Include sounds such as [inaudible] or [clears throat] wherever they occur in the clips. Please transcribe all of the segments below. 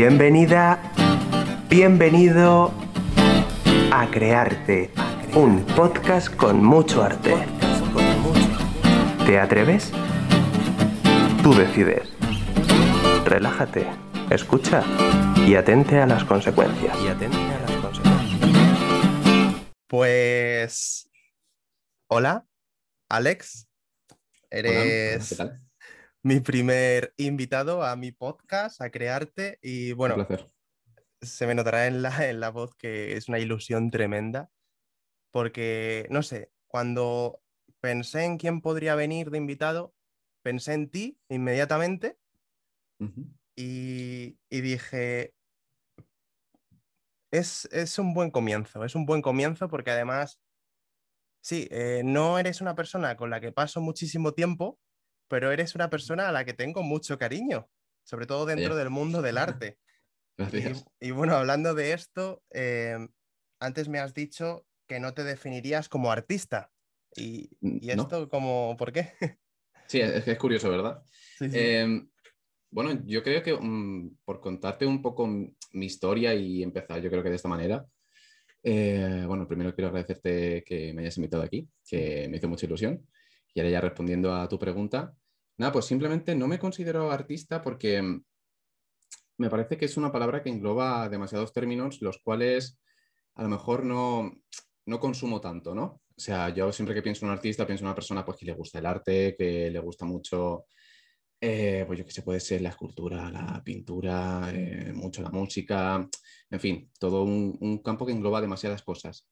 Bienvenida, bienvenido a Crearte, un podcast con mucho arte. ¿Te atreves? Tú decides. Relájate, escucha y atente a las consecuencias. Y atente a las consecuencias. Pues. Hola, Alex. Hola, Eres ¿qué tal? Mi primer invitado a mi podcast, a crearte. Y Un bueno, placer. se me notará en la, en la voz que es una ilusión tremenda. Porque, no sé, cuando pensé en quién podría venir de invitado, pensé en ti inmediatamente y, y dije, es, es un buen comienzo, es un buen comienzo porque además, sí, eh, no eres una persona con la que paso muchísimo tiempo, pero eres una persona a la que tengo mucho cariño, sobre todo dentro del mundo del arte. [laughs] Y, Gracias. y bueno, hablando de esto, eh, antes me has dicho que no te definirías como artista. Y, esto como, ¿por qué? [laughs] Sí, es, es curioso, ¿verdad? Sí, sí. Eh, bueno, yo creo que mm, por contarte un poco mi historia y empezar, yo creo que de esta manera. eh, bueno, primero quiero agradecerte que me hayas invitado aquí, que me hizo mucha ilusión. Y ahora ya respondiendo a tu pregunta, nada, pues simplemente no me considero artista porque mm, me parece que es una palabra que engloba demasiados términos, los cuales a lo mejor no, no consumo tanto, ¿no? O sea, yo siempre que pienso en un artista, pienso en una persona pues, que le gusta el arte, que le gusta mucho, eh, pues yo qué sé, puede ser la escultura, la pintura, eh, mucho la música, en fin, todo un campo que engloba demasiadas cosas.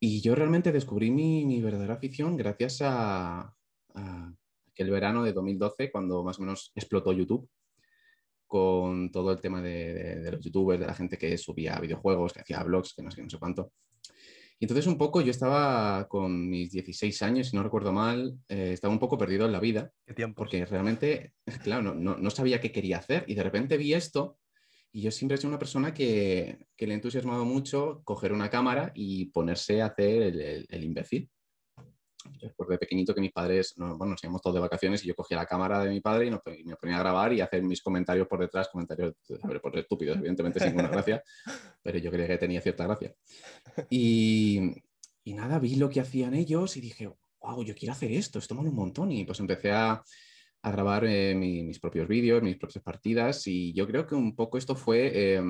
Y yo realmente descubrí mi, mi verdadera afición gracias a, a aquel verano de 2012, cuando más o menos explotó YouTube con todo el tema de, de- de los youtubers, de la gente que subía videojuegos, que hacía vlogs, que no sé, no sé cuánto. Y entonces un poco yo estaba con mis 16 años, si no recuerdo mal, eh, estaba un poco perdido en la vida, ¿Qué tiempo? porque realmente, [laughs] claro, no, no- no sabía qué quería hacer y de repente vi esto y yo siempre he sido una persona que, que le ha entusiasmado mucho coger una cámara y ponerse a hacer el, el- el imbécil. Recuerdo de pequeñito que mis padres, no, bueno, nos íbamos todos de vacaciones y yo cogía la cámara de mi padre y, nos- y me ponía a grabar y a hacer mis comentarios por detrás, comentarios, ver, por estúpidos, evidentemente sin ninguna gracia, [laughs] pero yo creía que tenía cierta gracia. Y, y nada, vi lo que hacían ellos y dije, wow, yo quiero hacer esto, esto mola un montón. Y pues empecé a, a grabar eh, mi- mis propios vídeos, mis propias partidas y yo creo que un poco esto fue eh,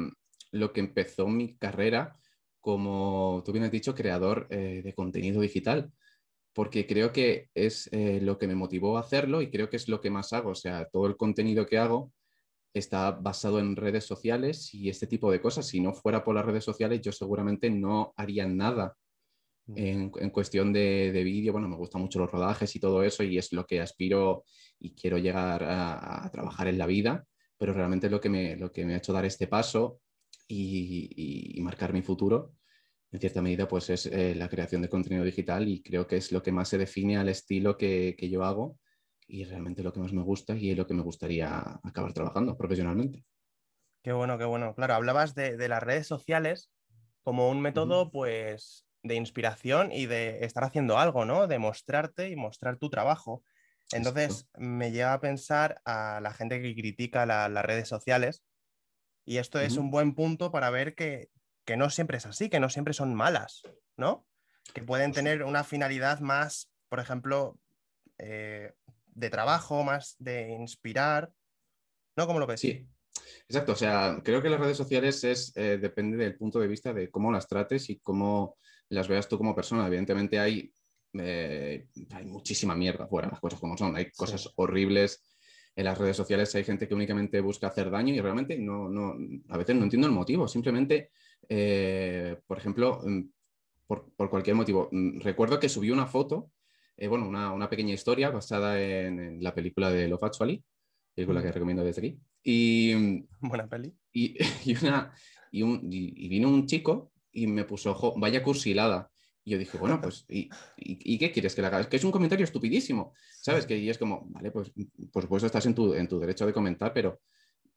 lo que empezó mi carrera como, tú bien has dicho, creador eh, de contenido digital porque creo que es eh, lo que me motivó a hacerlo y creo que es lo que más hago. O sea, todo el contenido que hago está basado en redes sociales y este tipo de cosas. Si no fuera por las redes sociales, yo seguramente no haría nada en, en cuestión de, de vídeo. Bueno, me gustan mucho los rodajes y todo eso y es lo que aspiro y quiero llegar a, a trabajar en la vida, pero realmente lo que me, lo que me ha hecho dar este paso y, y- y marcar mi futuro en cierta medida, pues es eh, la creación de contenido digital y creo que es lo que más se define al estilo que, que yo hago y realmente lo que más me gusta y es lo que me gustaría acabar trabajando profesionalmente. Qué bueno, qué bueno. Claro, hablabas de, de las redes sociales como un método, pues, de inspiración y de estar haciendo algo, ¿no? De mostrarte y mostrar tu trabajo. Entonces, me lleva a pensar a la gente que critica la- las redes sociales y esto es un buen punto para ver que, que no siempre es así, que no siempre son malas, ¿no? Que pueden tener una finalidad más, por ejemplo, eh, de trabajo, más de inspirar, ¿no? ¿Cómo lo ves? Sí, exacto. O sea, creo que las redes sociales es, eh, depende del punto de vista de cómo las trates y cómo las veas tú como persona. Evidentemente hay, eh, hay muchísima mierda fuera, las cosas como son. Hay cosas horribles en las redes sociales. Hay gente que únicamente busca hacer daño y realmente no, no, a veces no entiendo el motivo. Simplemente, eh, por ejemplo, mm, por, por cualquier motivo. Mm, Recuerdo que subí una foto, eh, bueno, una, una pequeña historia basada en, en la película de Love Actually, película que recomiendo desde aquí. Y, mm, Buena peli. y, [laughs] y una, y, un- y vino un chico y me puso, "Jo, vaya cursilada. Y yo dije, bueno, pues, ¿y, y, y qué quieres que le haga? Es que es un comentario estupidísimo, ¿sabes? Que y es como, vale, pues, por supuesto estás en tu, en tu derecho de comentar, pero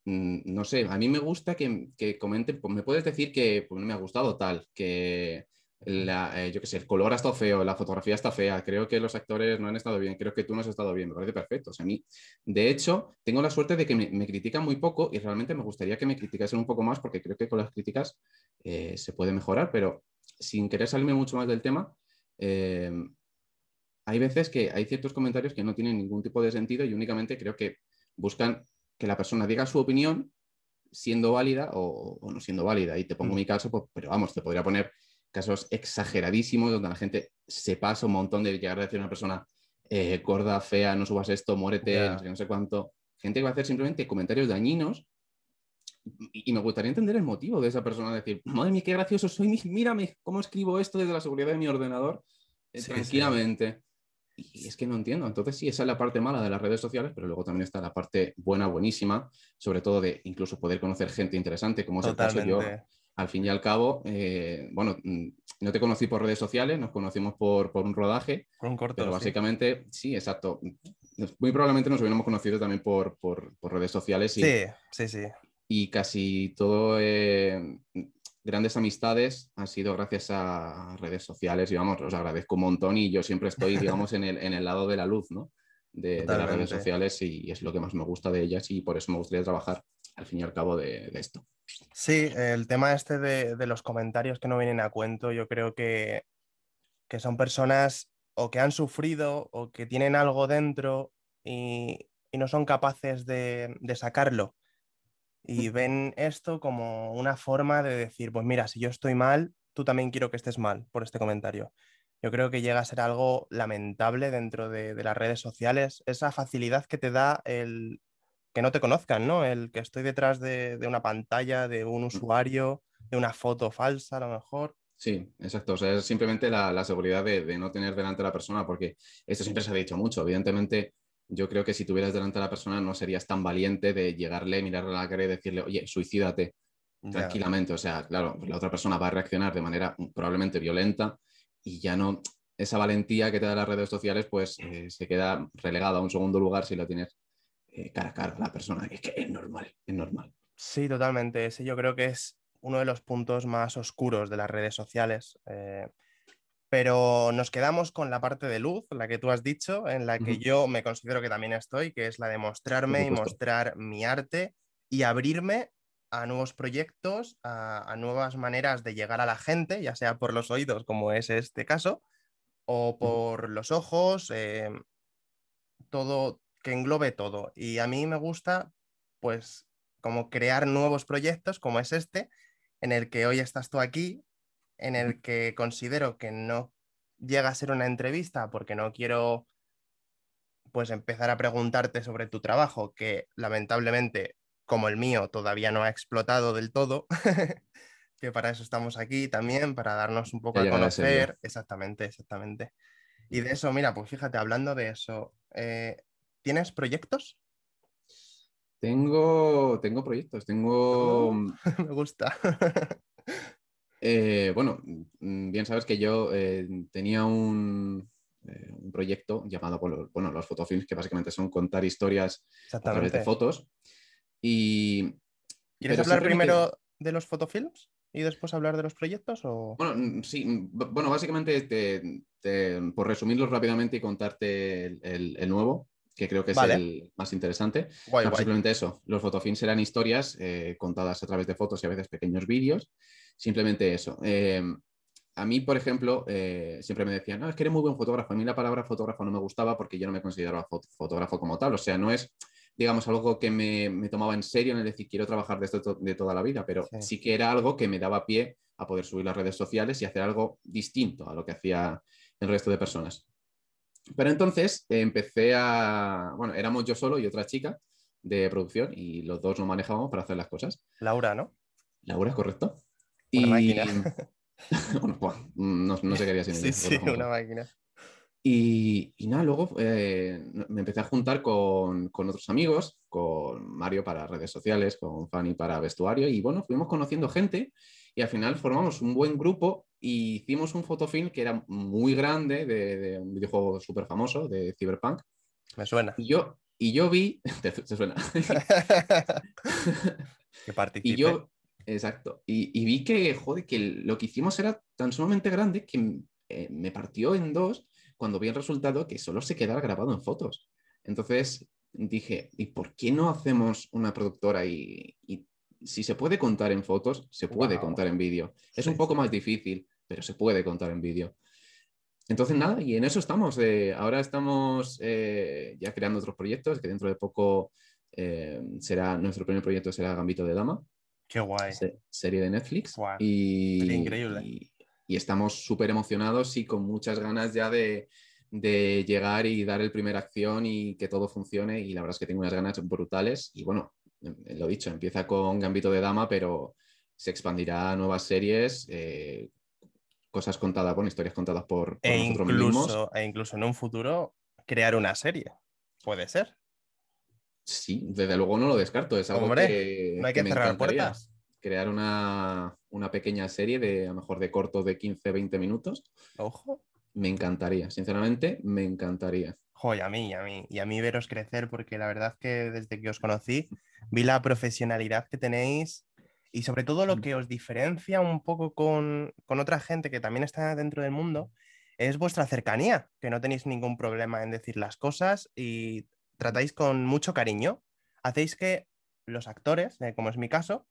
mm, no sé, a mí me gusta que, que comenten, pues me puedes decir que pues, no me ha gustado tal, que eh, yo qué sé, el color ha estado feo, la fotografía está fea, creo que los actores no han estado bien, creo que tú no has estado bien, me parece perfecto. O sea, a mí, de hecho, tengo la suerte de que me, critican muy poco y realmente me gustaría que me criticasen un poco más porque creo que con las críticas eh, se puede mejorar, pero sin querer salirme mucho más del tema, eh, hay veces que hay ciertos comentarios que no tienen ningún tipo de sentido y únicamente creo que buscan que la persona diga su opinión siendo válida o, no siendo válida. Y te pongo mm. mi caso, pues, pero vamos, te podría poner casos exageradísimos donde la gente se pasa un montón de llegar a decir a una persona eh, gorda, fea, no subas esto, muérete, no, sé, cuánto. Gente que va a hacer simplemente comentarios dañinos y, me gustaría entender el motivo de esa persona, decir, madre mía, qué gracioso soy, mírame cómo escribo esto desde la seguridad de mi ordenador eh, tranquilamente. Y es que no entiendo. Entonces, sí, esa es la parte mala de las redes sociales, pero luego también está la parte buena, buenísima, sobre todo de incluso poder conocer gente interesante, como es el caso yo al fin y al cabo, eh, bueno, mm, no te conocí por redes sociales, nos conocimos por, un rodaje. un corto. Pero básicamente, sí. exacto. Muy probablemente nos hubiéramos conocido también por, redes sociales. Y, sí, sí, sí. Y casi todo, eh, grandes amistades han sido gracias a redes sociales y vamos, os agradezco un montón y yo siempre estoy, digamos, en el, en el lado de la luz, ¿no? De, las redes sociales y es lo que más me gusta de ellas y por eso me gustaría trabajar al fin y al cabo de esto. Sí, el tema este de, los comentarios que no vienen a cuento, yo creo que, son personas o que han sufrido o que tienen algo dentro y, no son capaces de, sacarlo. Y ven esto como una forma de decir, pues mira, si yo estoy mal, tú también quiero que estés mal por este comentario. Yo creo que llega a ser algo lamentable dentro de las redes sociales, esa facilidad que te da el, que no te conozcan, ¿no? El que estoy detrás de, una pantalla, de un mm. usuario, de una foto falsa a lo mejor. Sí, exacto. O sea, es simplemente la, seguridad de, no tener delante a la persona, porque esto siempre se ha dicho mucho. Evidentemente, yo creo que si tuvieras delante a la persona no serías tan valiente de llegarle, mirarle a la cara y decirle, oye, suicídate tranquilamente. O sea, claro, la otra persona va a reaccionar de manera probablemente violenta y ya no, esa valentía que te da las redes sociales, pues eh, se queda relegada a un segundo lugar si la tienes eh, cara a cara a la persona. Es que es normal, es normal. Sí, totalmente. Ese yo creo que es uno de los puntos más oscuros de las redes sociales. Eh, pero nos quedamos con la parte de luz, la que tú has dicho, en la que yo me considero que también estoy, que es la de mostrarme y mostrar mi arte y abrirme a nuevos proyectos, a, nuevas maneras de llegar a la gente, ya sea por los oídos, como es este caso, o por los ojos, eh, todo, que englobe todo. Y a mí me gusta, pues, como crear nuevos proyectos, como es este, en el que hoy estás tú aquí, en el que considero que no llega a ser una entrevista porque no quiero pues empezar a preguntarte sobre tu trabajo, que lamentablemente, como el mío, todavía no ha explotado del todo, [laughs] que para eso estamos aquí también, para darnos un poco a conocer. exactamente, exactamente. Y de eso, mira, pues fíjate, hablando de eso, eh, ¿Tienes proyectos? Tengo, tengo proyectos, tengo... Oh, [laughs] me gusta. Eh, bueno, mm, bien sabes que yo eh, tenía un, eh, un, proyecto llamado bueno, los fotofilms, que básicamente son contar historias a través de fotos. Y, ¿Quieres hablar primero de los fotofilms y después hablar de los proyectos? O... Bueno, mm, sí, bueno, básicamente por resumirlo rápidamente y contarte el nuevo, que creo que es el más interesante. Simplemente eso, los fotofilms eran historias eh, contadas a través de fotos y a veces pequeños vídeos. Simplemente eso. Eh, a mí, por ejemplo, eh, siempre me decían, no, es que eres muy buen fotógrafo. A mí la palabra fotógrafo no me gustaba porque yo no me consideraba fotógrafo como tal. O sea, no es, digamos, algo que me, tomaba en serio en el decir, quiero trabajar de esto de toda la vida, pero sí. sí que era algo que me daba pie a poder subir las redes sociales y hacer algo distinto a lo que hacía el resto de personas. Pero entonces empecé a, bueno, éramos yo solo y otra chica de producción y los dos nos manejábamos para hacer las cosas. Laura, ¿no? Laura, correcto. Una y... máquina. [laughs] bueno, no, no sé qué haría sin Sí, sí, una máquina. Y, y nada, luego eh, me empecé a juntar con, con, otros amigos, con Mario para redes sociales, con Fanny para vestuario, y bueno, fuimos conociendo gente y al final formamos un buen grupo y hicimos un fotofilm que era muy grande de, un videojuego súper famoso de Cyberpunk. Me suena. Y yo, y yo vi, [laughs] te, suena. [laughs] que participe. [laughs] Y yo, Exacto. Y, vi que, joder, que lo que hicimos era tan sumamente grande que eh, me partió en dos cuando vi el resultado que solo se quedaba grabado en fotos. Entonces dije, ¿y por qué no hacemos una productora y, si se puede contar en fotos, se puede contar en vídeo? Es un poco más difícil, pero se puede contar en vídeo. Entonces, nada, y en eso estamos. Eh, ahora estamos eh, ya creando otros proyectos, que dentro de poco será, nuestro primer proyecto será Gambito de Dama, Qué guay. serie de Netflix. Y, increíble. Y, estamos súper emocionados y con muchas ganas ya de, llegar y dar el primer acción y que todo funcione. Y la verdad es que tengo unas ganas brutales. Y bueno, lo dicho, empieza con Gambito de Dama, pero se expandirá a nuevas series. Eh, cosas contadas, bueno, historias contadas por, e nosotros mismos. E incluso en un futuro crear una serie. Puede ser. Sí, desde luego no lo descarto. Es algo que, no hay que, cerrar puertas. Crear una, pequeña serie de a lo mejor de corto de 15, 20 minutos. Ojo. Me encantaría, sinceramente, me encantaría. A mí, a mí, y a mí veros crecer, porque la verdad que desde que os conocí vi la profesionalidad que tenéis y sobre todo lo mm. que os diferencia un poco con, con otra gente que también está dentro del mundo es vuestra cercanía, que no tenéis ningún problema en decir las cosas y tratáis con mucho cariño, hacéis que los actores, eh, como es mi caso,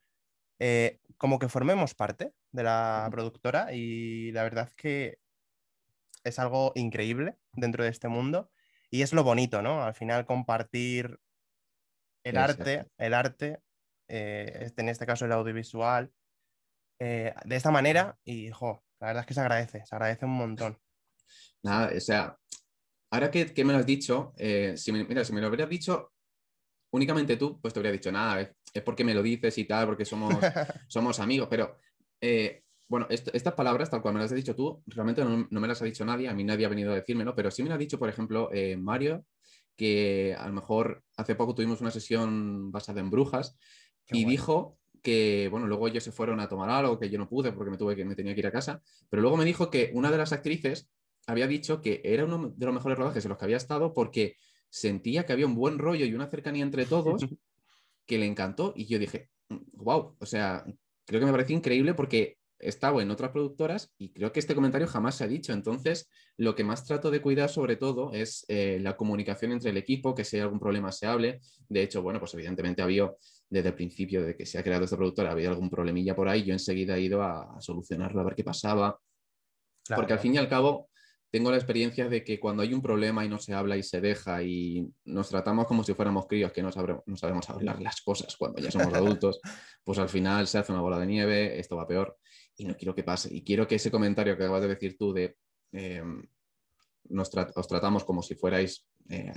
eh, como que formemos parte de la productora y la verdad que es algo increíble dentro de este mundo y es lo bonito, ¿no? Al final compartir el arte, el arte, eh, este, en este caso el audiovisual, de esta manera y, jo, la verdad es que se agradece, se agradece un montón. [laughs] Nada, o sea, ahora que, me lo has dicho, eh, si me, mira, si me lo hubieras dicho únicamente tú, pues te habría dicho, nada, es, porque me lo dices y tal, porque somos, [laughs] somos amigos, pero eh, bueno, estas palabras, tal cual me las has dicho tú, realmente no, me las ha dicho nadie, a mí nadie ha venido a decírmelo, pero sí me lo ha dicho, por ejemplo, eh, Mario, que a lo mejor hace poco tuvimos una sesión basada en brujas y dijo que, bueno, luego ellos se fueron a tomar algo, que yo no pude porque me tuve que me tenía que ir a casa, pero luego me dijo que una de las actrices había dicho que era uno de los mejores rodajes en los que había estado porque sentía que había un buen rollo y una cercanía entre todos [laughs] que le encantó y yo dije, wow, o sea, creo que me parece increíble porque he estado en otras productoras y creo que este comentario jamás se ha dicho. Entonces, lo que más trato de cuidar sobre todo es eh, la comunicación entre el equipo, que si hay algún problema se hable. De hecho, bueno, pues evidentemente había desde el principio de que se ha creado esta productora, había algún problemilla por ahí, yo enseguida he ido a, solucionarlo, a ver qué pasaba. Porque al fin y al cabo, tengo la experiencia de que cuando hay un problema y no se habla y se deja y nos tratamos como si fuéramos críos que no, no sabemos hablar las cosas cuando ya somos adultos, [laughs] pues al final se hace una bola de nieve, esto va peor y no quiero que pase. Y quiero que ese comentario que acabas de decir tú de eh, nos os tratamos como si fuerais, eh,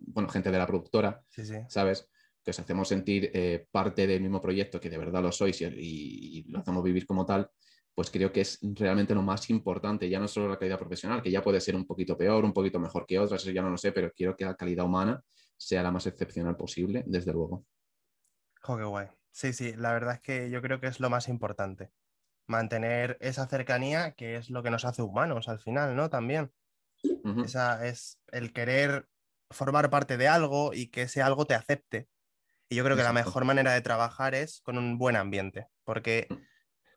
bueno, gente de la productora, ¿sabes? Que os hacemos sentir eh, parte del mismo proyecto, que de verdad lo sois y lo hacemos vivir como tal, pues creo que es realmente lo más importante, ya no solo la calidad profesional, que ya puede ser un poquito peor, un poquito mejor que otras, eso ya no lo sé, pero quiero que la calidad humana sea la más excepcional posible, desde luego. Jo, qué guay. Sí, sí, la verdad es que yo creo que es lo más importante. Mantener esa cercanía que es lo que nos hace humanos al final, ¿no? También. Esa es el querer formar parte de algo y que ese algo te acepte. Y yo creo que la mejor manera de trabajar es con un buen ambiente, porque mm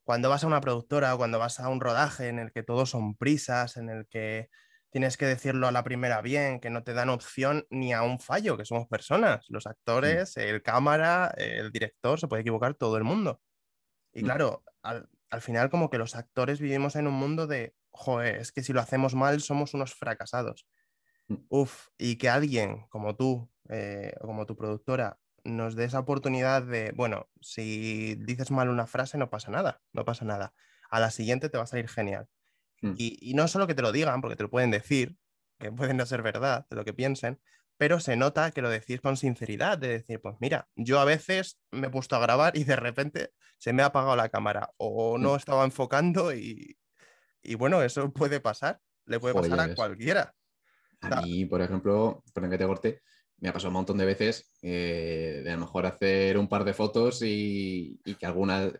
cuando vas a una productora o cuando vas a un rodaje en el que todos son prisas, en el que tienes que decirlo a la primera bien, que no te dan opción ni a un fallo, que somos personas, los actores, el cámara, el director, se puede equivocar todo el mundo. Y mm. claro, al, final como que los actores vivimos en un mundo de, joder, es que si lo hacemos mal somos unos fracasados. Mm. Uf, y que alguien como tú, eh, o como tu productora, nos dé esa oportunidad de, bueno, si dices mal una frase no pasa nada, no pasa nada. A la siguiente te va a salir genial. Hmm. Y, no solo que te lo digan, porque te lo pueden decir, que pueden no ser verdad de lo que piensen, pero se nota que lo decís con sinceridad, de decir, pues mira, yo a veces me he puesto a grabar y de repente se me ha apagado la cámara o hmm. no estaba enfocando y, bueno, eso puede pasar, le puede pasar a cualquiera. A mí, por ejemplo, por que te corte, me ha pasado un montón de veces eh, de a lo mejor hacer un par de fotos y, que alguna,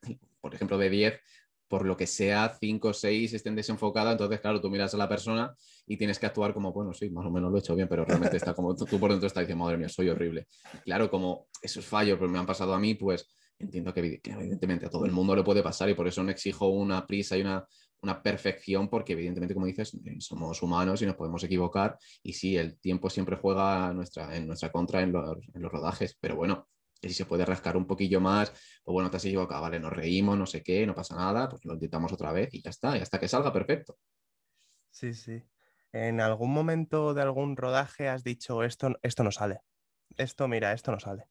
por ejemplo, de 10, por lo que sea, 5 o 6 estén desenfocadas. Entonces, claro, tú miras a la persona y tienes que actuar como, bueno, sí, más o menos lo he hecho bien, pero realmente está como tú, por dentro estás diciendo, madre mía, soy horrible. claro, como esos fallos pues, me han pasado a mí, pues entiendo que, evidentemente a todo el mundo le puede pasar y por eso no exijo una prisa y una, una perfección, porque evidentemente, como dices, eh, somos humanos y nos podemos equivocar y sí, el tiempo siempre juega nuestra, en nuestra contra en los rodajes, pero bueno, que si se puede rascar un poquillo más, pues bueno, te has equivocado, vale, nos reímos, no sé qué, no pasa nada, pues lo intentamos otra vez y ya está, y hasta que salga perfecto. Sí, sí. ¿En algún momento de algún rodaje has dicho esto, esto no sale? Esto, mira, esto no sale.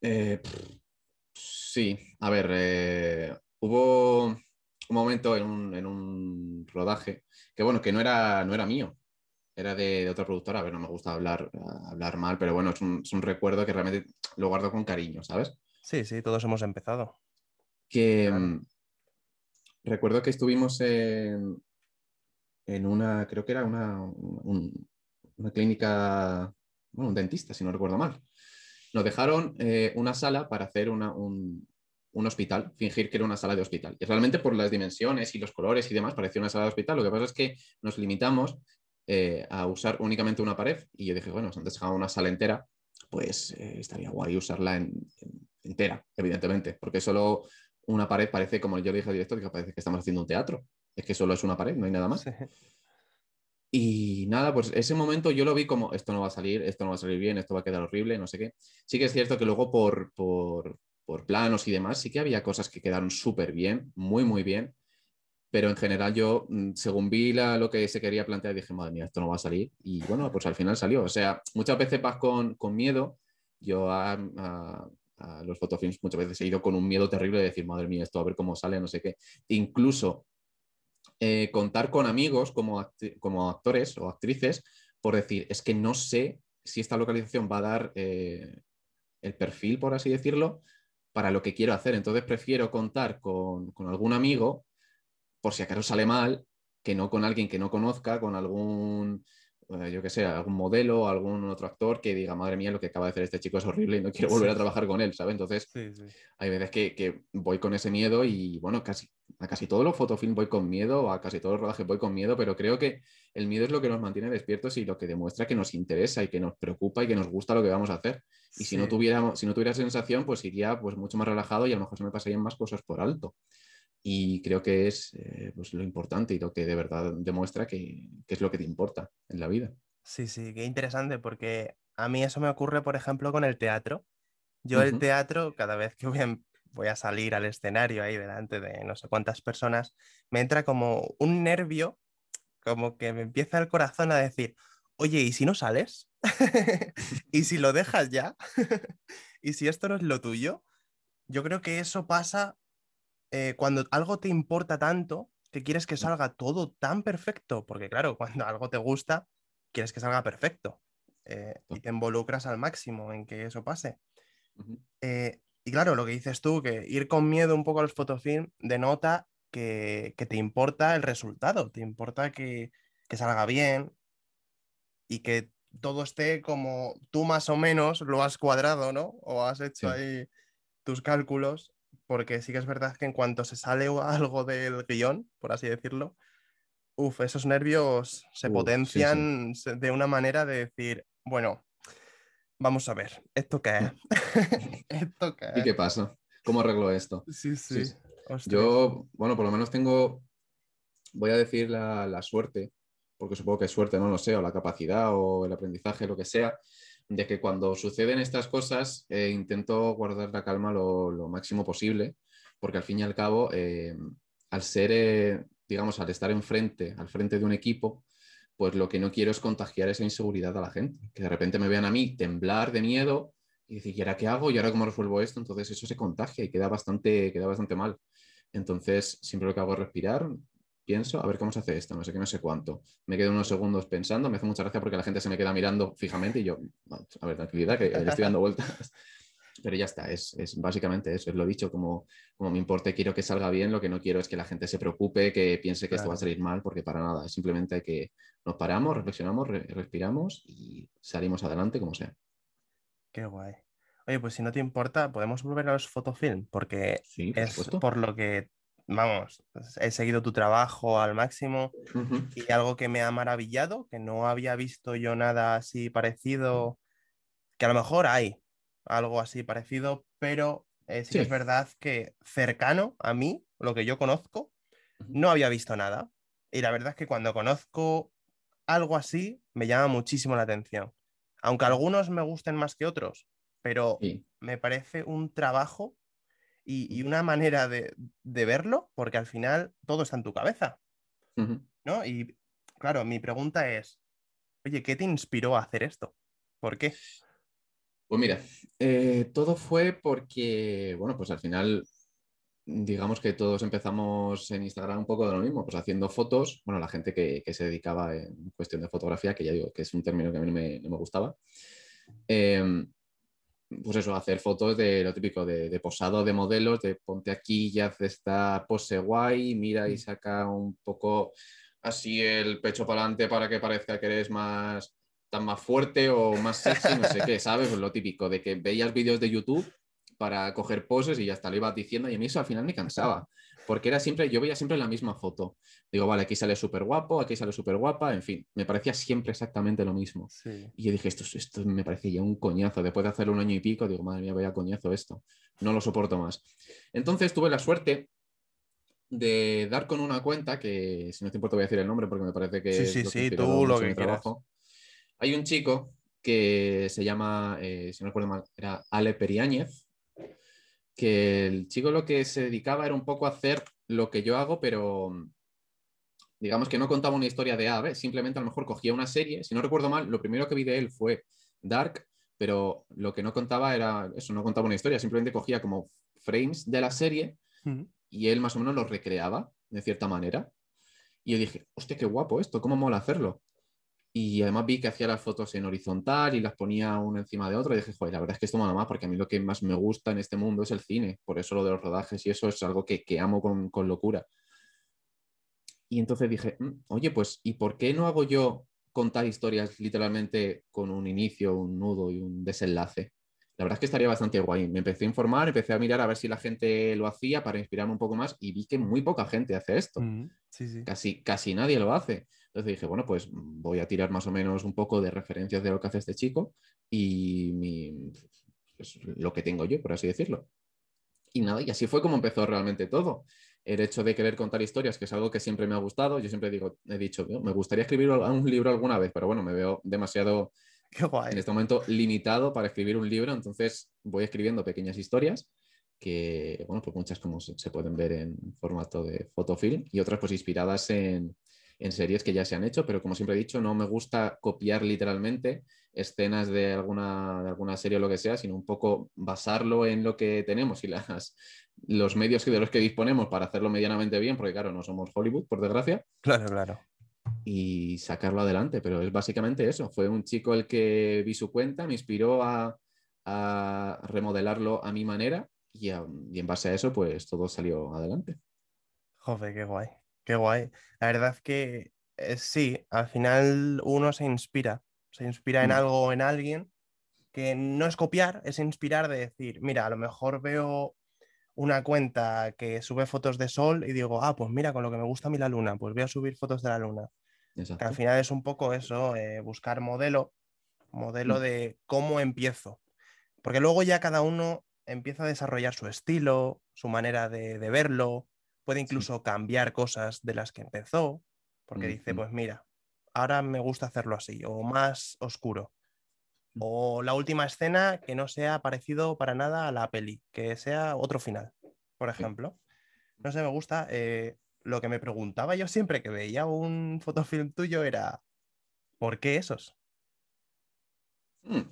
Eh, sí, a ver, eh, hubo un momento en un, rodaje que, bueno, que no era, no era mío, era de, otra productora. A ver, no me gusta hablar, hablar mal, pero bueno, es un, es un, recuerdo que realmente lo guardo con cariño, ¿sabes? Sí, sí, todos hemos empezado. Que mm, recuerdo que estuvimos en, en una, creo que era una, una clínica, bueno, un dentista, si no recuerdo mal. Nos dejaron eh, una sala para hacer una, un, un, hospital, fingir que era una sala de hospital. Y realmente por las dimensiones y los colores y demás parecía una sala de hospital. Lo que pasa es que nos limitamos eh, a usar únicamente una pared. Y yo dije, bueno, si antes dejaba una sala entera, pues eh, estaría guay usarla entera, evidentemente, porque solo una pared parece, como yo le dije al director, que parece que estamos haciendo un teatro. Es que solo es una pared, no hay nada más. Y nada, pues ese momento yo lo vi como, esto no va a salir, esto no va a salir bien, esto va a quedar horrible, no sé qué. Sí que es cierto que luego por, por, por planos y demás, sí que había cosas que quedaron súper bien, muy, muy bien. Pero en general yo, mm, según vi lo que se quería plantear, dije, madre mía, esto no va a salir. Y bueno, pues al final salió. O sea, muchas veces vas con, con miedo. Yo a, los fotofilms muchas veces he ido con un miedo terrible de decir, madre mía, esto a ver cómo sale, no sé qué. Incluso eh, contar con amigos como, como actores o actrices por decir, es que no sé si esta localización va a dar eh, el perfil, por así decirlo, para lo que quiero hacer. Entonces prefiero contar con, con algún amigo, por si acaso sale mal, que no con alguien que no conozca, con algún eh, yo qué sé, algún modelo, algún otro actor que diga, madre mía, lo que acaba de hacer este chico es horrible y no quiero volver a trabajar con él, ¿sabes? Entonces, hay veces que, voy con ese miedo y, bueno, casi, a casi todos los fotofilms voy con miedo, a casi todos los rodajes voy con miedo, pero creo que el miedo es lo que nos mantiene despiertos y lo que demuestra que nos interesa y que nos preocupa y que nos gusta lo que vamos a hacer. Y si, no tuviéramos, si no tuviera sensación, pues iría pues, mucho más relajado y a lo mejor se me pasarían más cosas por alto. Y creo que es eh, pues lo importante y lo que de verdad demuestra que, es lo que te importa en la vida. Sí, sí, qué interesante, porque a mí eso me ocurre, por ejemplo, con el teatro. Yo el teatro, cada vez que voy a, voy a, salir al escenario ahí delante de no sé cuántas personas, me entra como un nervio, como que me empieza el corazón a decir, oye, ¿y si no sales? [laughs] ¿Y si lo dejas ya? [laughs] ¿Y si esto no es lo tuyo? Yo creo que eso pasa eh, cuando algo te importa tanto, que quieres que salga todo tan perfecto, porque claro, [laughs] cuando algo te gusta, quieres que salga perfecto eh, y te involucras al máximo en que eso pase. Eh, y claro, lo que dices tú, que ir con miedo un poco a los fotofilm denota que, que te importa el resultado, te importa que, que, salga bien y que todo esté como tú más o menos lo has cuadrado, ¿no? O has hecho ahí tus cálculos porque sí que es verdad que en cuanto se sale [laughs] algo del guion, por así decirlo, uff, esos nervios se potencian de una manera de decir, bueno, vamos a ver, ¿esto qué es? [laughs] ¿Esto qué ¿Y qué pasa? ¿Cómo arreglo esto? Sí, sí. Yo, bueno, por lo menos tengo, voy a decir la, la, suerte, porque supongo que es suerte, no lo sé, o la capacidad o el aprendizaje, lo que sea, de que cuando suceden estas cosas eh, intento guardar la calma lo, máximo posible, porque al fin y al cabo, eh, al ser, eh, digamos, al estar enfrente, al frente de un equipo, pues lo que no quiero es contagiar esa inseguridad a la gente, que de repente me vean a mí temblar de miedo y decir, ¿y qué hago? ¿Y ahora cómo resuelvo esto? Entonces eso se contagia y queda bastante, queda bastante mal. Entonces, siempre lo que hago es respirar, pienso, a ver cómo se hace esto, no sé qué, no sé cuánto. Me quedo unos segundos pensando, me hace mucha gracia porque la gente se me queda mirando fijamente y yo, a ver, tranquilidad, que le estoy dando [laughs] vueltas. Pero ya está, es, es, básicamente eso, es lo dicho, como, como me importe, quiero que salga bien, lo que no quiero es que la gente se preocupe, que piense que esto va a salir mal, porque para nada, simplemente hay que nos paramos, reflexionamos, respiramos y salimos adelante como sea. Qué guay. Oye, pues si no te importa, podemos volver a los fotofilm, porque es por lo que vamos, he seguido tu trabajo al máximo y algo que me ha maravillado, que no había visto yo nada así parecido, que a lo mejor hay algo así parecido, pero eh, sí, es verdad que cercano a mí, lo que yo conozco, no había visto nada. Y la verdad es que cuando conozco algo así, me llama muchísimo la atención. Aunque algunos me gusten más que otros, pero Sí. me parece un trabajo y, y una manera de, de verlo, porque al final todo está en tu cabeza. ¿no? Y claro, mi pregunta es, oye, ¿qué te inspiró a hacer esto? ¿Por qué? Pues mira, eh, todo fue porque, bueno, pues al final, digamos que todos empezamos en Instagram un poco de lo mismo, pues haciendo fotos, bueno, la gente que, que se dedicaba en cuestión de fotografía, que ya digo que es un término que a mí no me, no me gustaba, eh, pues eso, hacer fotos de lo típico, de, de posado de modelos, de ponte aquí y haz esta pose guay, mira y saca un poco así el pecho para adelante para que parezca que eres más tan más fuerte o más sexy, no sé qué, [laughs] ¿sabes? Pues lo típico de que veías vídeos de YouTube para coger poses y ya está, lo ibas diciendo y a mí eso al final me cansaba, porque era siempre, yo veía siempre la misma foto. Digo, vale, aquí sale súper guapo, aquí sale súper guapa, en fin, me parecía siempre exactamente lo mismo. Sí. Y yo dije, esto, es- esto me parece ya un coñazo. Después de hacerlo un año y pico, digo, madre mía, vaya coñazo esto. No lo soporto más. Entonces tuve la suerte de dar con una cuenta, que si no te importa voy a decir el nombre porque me parece que Sí, sí, lo que sí, tú lo que quieras. trabajo. Hay un chico que se llama, eh, si no recuerdo mal, era Ale Periáñez, que el chico lo que se dedicaba era un poco a hacer lo que yo hago, pero digamos que no contaba una historia de A a B, simplemente a lo mejor cogía una serie, si no recuerdo mal, lo primero que vi de él fue Dark, pero lo que no contaba era eso, no contaba una historia, simplemente cogía como frames de la serie y él más o menos los recreaba de cierta manera. Y yo dije, hostia, qué guapo esto, cómo mola hacerlo. Y además vi que hacía las fotos en horizontal y las ponía una encima de otra. Y dije, joder, la verdad es que esto mola más porque a mí lo que más me gusta en este mundo es el cine. Por eso lo de los rodajes y eso es algo que, que amo con, con locura. Y entonces dije, "Mm, oye, pues, ¿y por qué no hago yo contar historias literalmente con un inicio, un nudo y un desenlace? La verdad es que estaría bastante guay. Me empecé a informar, empecé a mirar a ver si la gente lo hacía para inspirarme un poco más y vi que muy poca gente hace esto. Mm, Sí, sí. Casi, casi nadie lo hace. Entonces dije, bueno, pues voy a tirar más o menos un poco de referencias de lo que hace este chico y mi- pues, lo que tengo yo, por así decirlo. Y nada, y así fue como empezó realmente todo. El hecho de querer contar historias, que es algo que siempre me ha gustado. Yo siempre digo, he dicho, "Yo me gustaría escribir un libro alguna vez, pero bueno, me veo demasiado [laughs] en este momento limitado para escribir un libro, entonces voy escribiendo pequeñas historias que, bueno, pues muchas como se, se pueden ver en formato de fotofilm y otras pues inspiradas en, en series que ya se han hecho, pero como siempre he dicho, no me gusta copiar literalmente escenas de alguna, de alguna serie o lo que sea, sino un poco basarlo en lo que tenemos y las, los medios de los que disponemos para hacerlo medianamente bien, porque claro, no somos Hollywood, por desgracia, Claro, claro. y sacarlo adelante. Pero es básicamente eso. Fue un chico el que vi su cuenta, me inspiró a, a remodelarlo a mi manera y, a- y en base a eso, pues todo salió adelante. Joder, qué guay. Qué guay. La verdad que eh, sí, al final uno se inspira. Se inspira en Mm. algo o en alguien que no es copiar, es inspirar de decir, mira, a lo mejor veo una cuenta que sube fotos de sol y digo, ah, pues mira, con lo que me gusta a mí la luna, pues voy a subir fotos de la luna. Que al final es un poco eso, eh, buscar modelo, modelo Mm. de cómo empiezo. Porque luego ya cada uno empieza a desarrollar su estilo, su manera de, de verlo, puede incluso cambiar cosas de las que empezó, porque Mm, dice, pues mira, ahora me gusta hacerlo así, o más oscuro. Mm. O la última escena que no sea parecido para nada a la peli, que sea otro final, por ejemplo. No sé, me gusta. eh, lo que me preguntaba yo siempre que veía un fotofilm tuyo era, ¿por qué esos? Mm.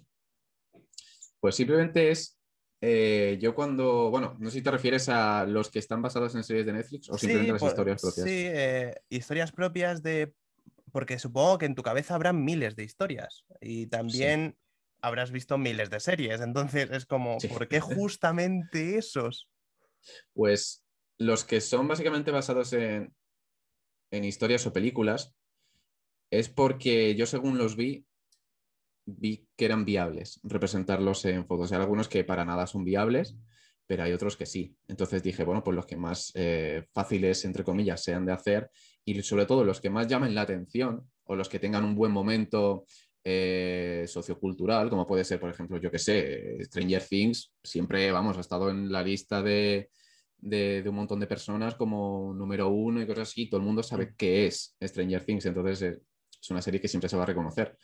Pues simplemente es. Eh, yo cuando, bueno, no sé si te refieres a los que están basados en series de Netflix o simplemente las por- historias propias. Sí, eh, historias propias de... Porque supongo que en tu cabeza habrán miles de historias y también habrás visto miles de series. Entonces es como, Sí. ¿por qué [laughs] justamente esos? Pues los que son básicamente basados en, en historias o películas es porque yo según los vi, vi que eran viables representarlos en fotos. Hay algunos que para nada son viables, pero hay otros que sí. Entonces dije, bueno, pues los que más eh, fáciles, entre comillas, sean de hacer y sobre todo los que más llamen la atención o los que tengan un buen momento eh, sociocultural, como puede ser, por ejemplo, yo que sé, Stranger Things, siempre, vamos, ha estado en la lista de, de, un montón de personas como número uno y cosas así, todo el mundo sabe qué es Stranger Things, entonces eh, es una serie que siempre se va a reconocer.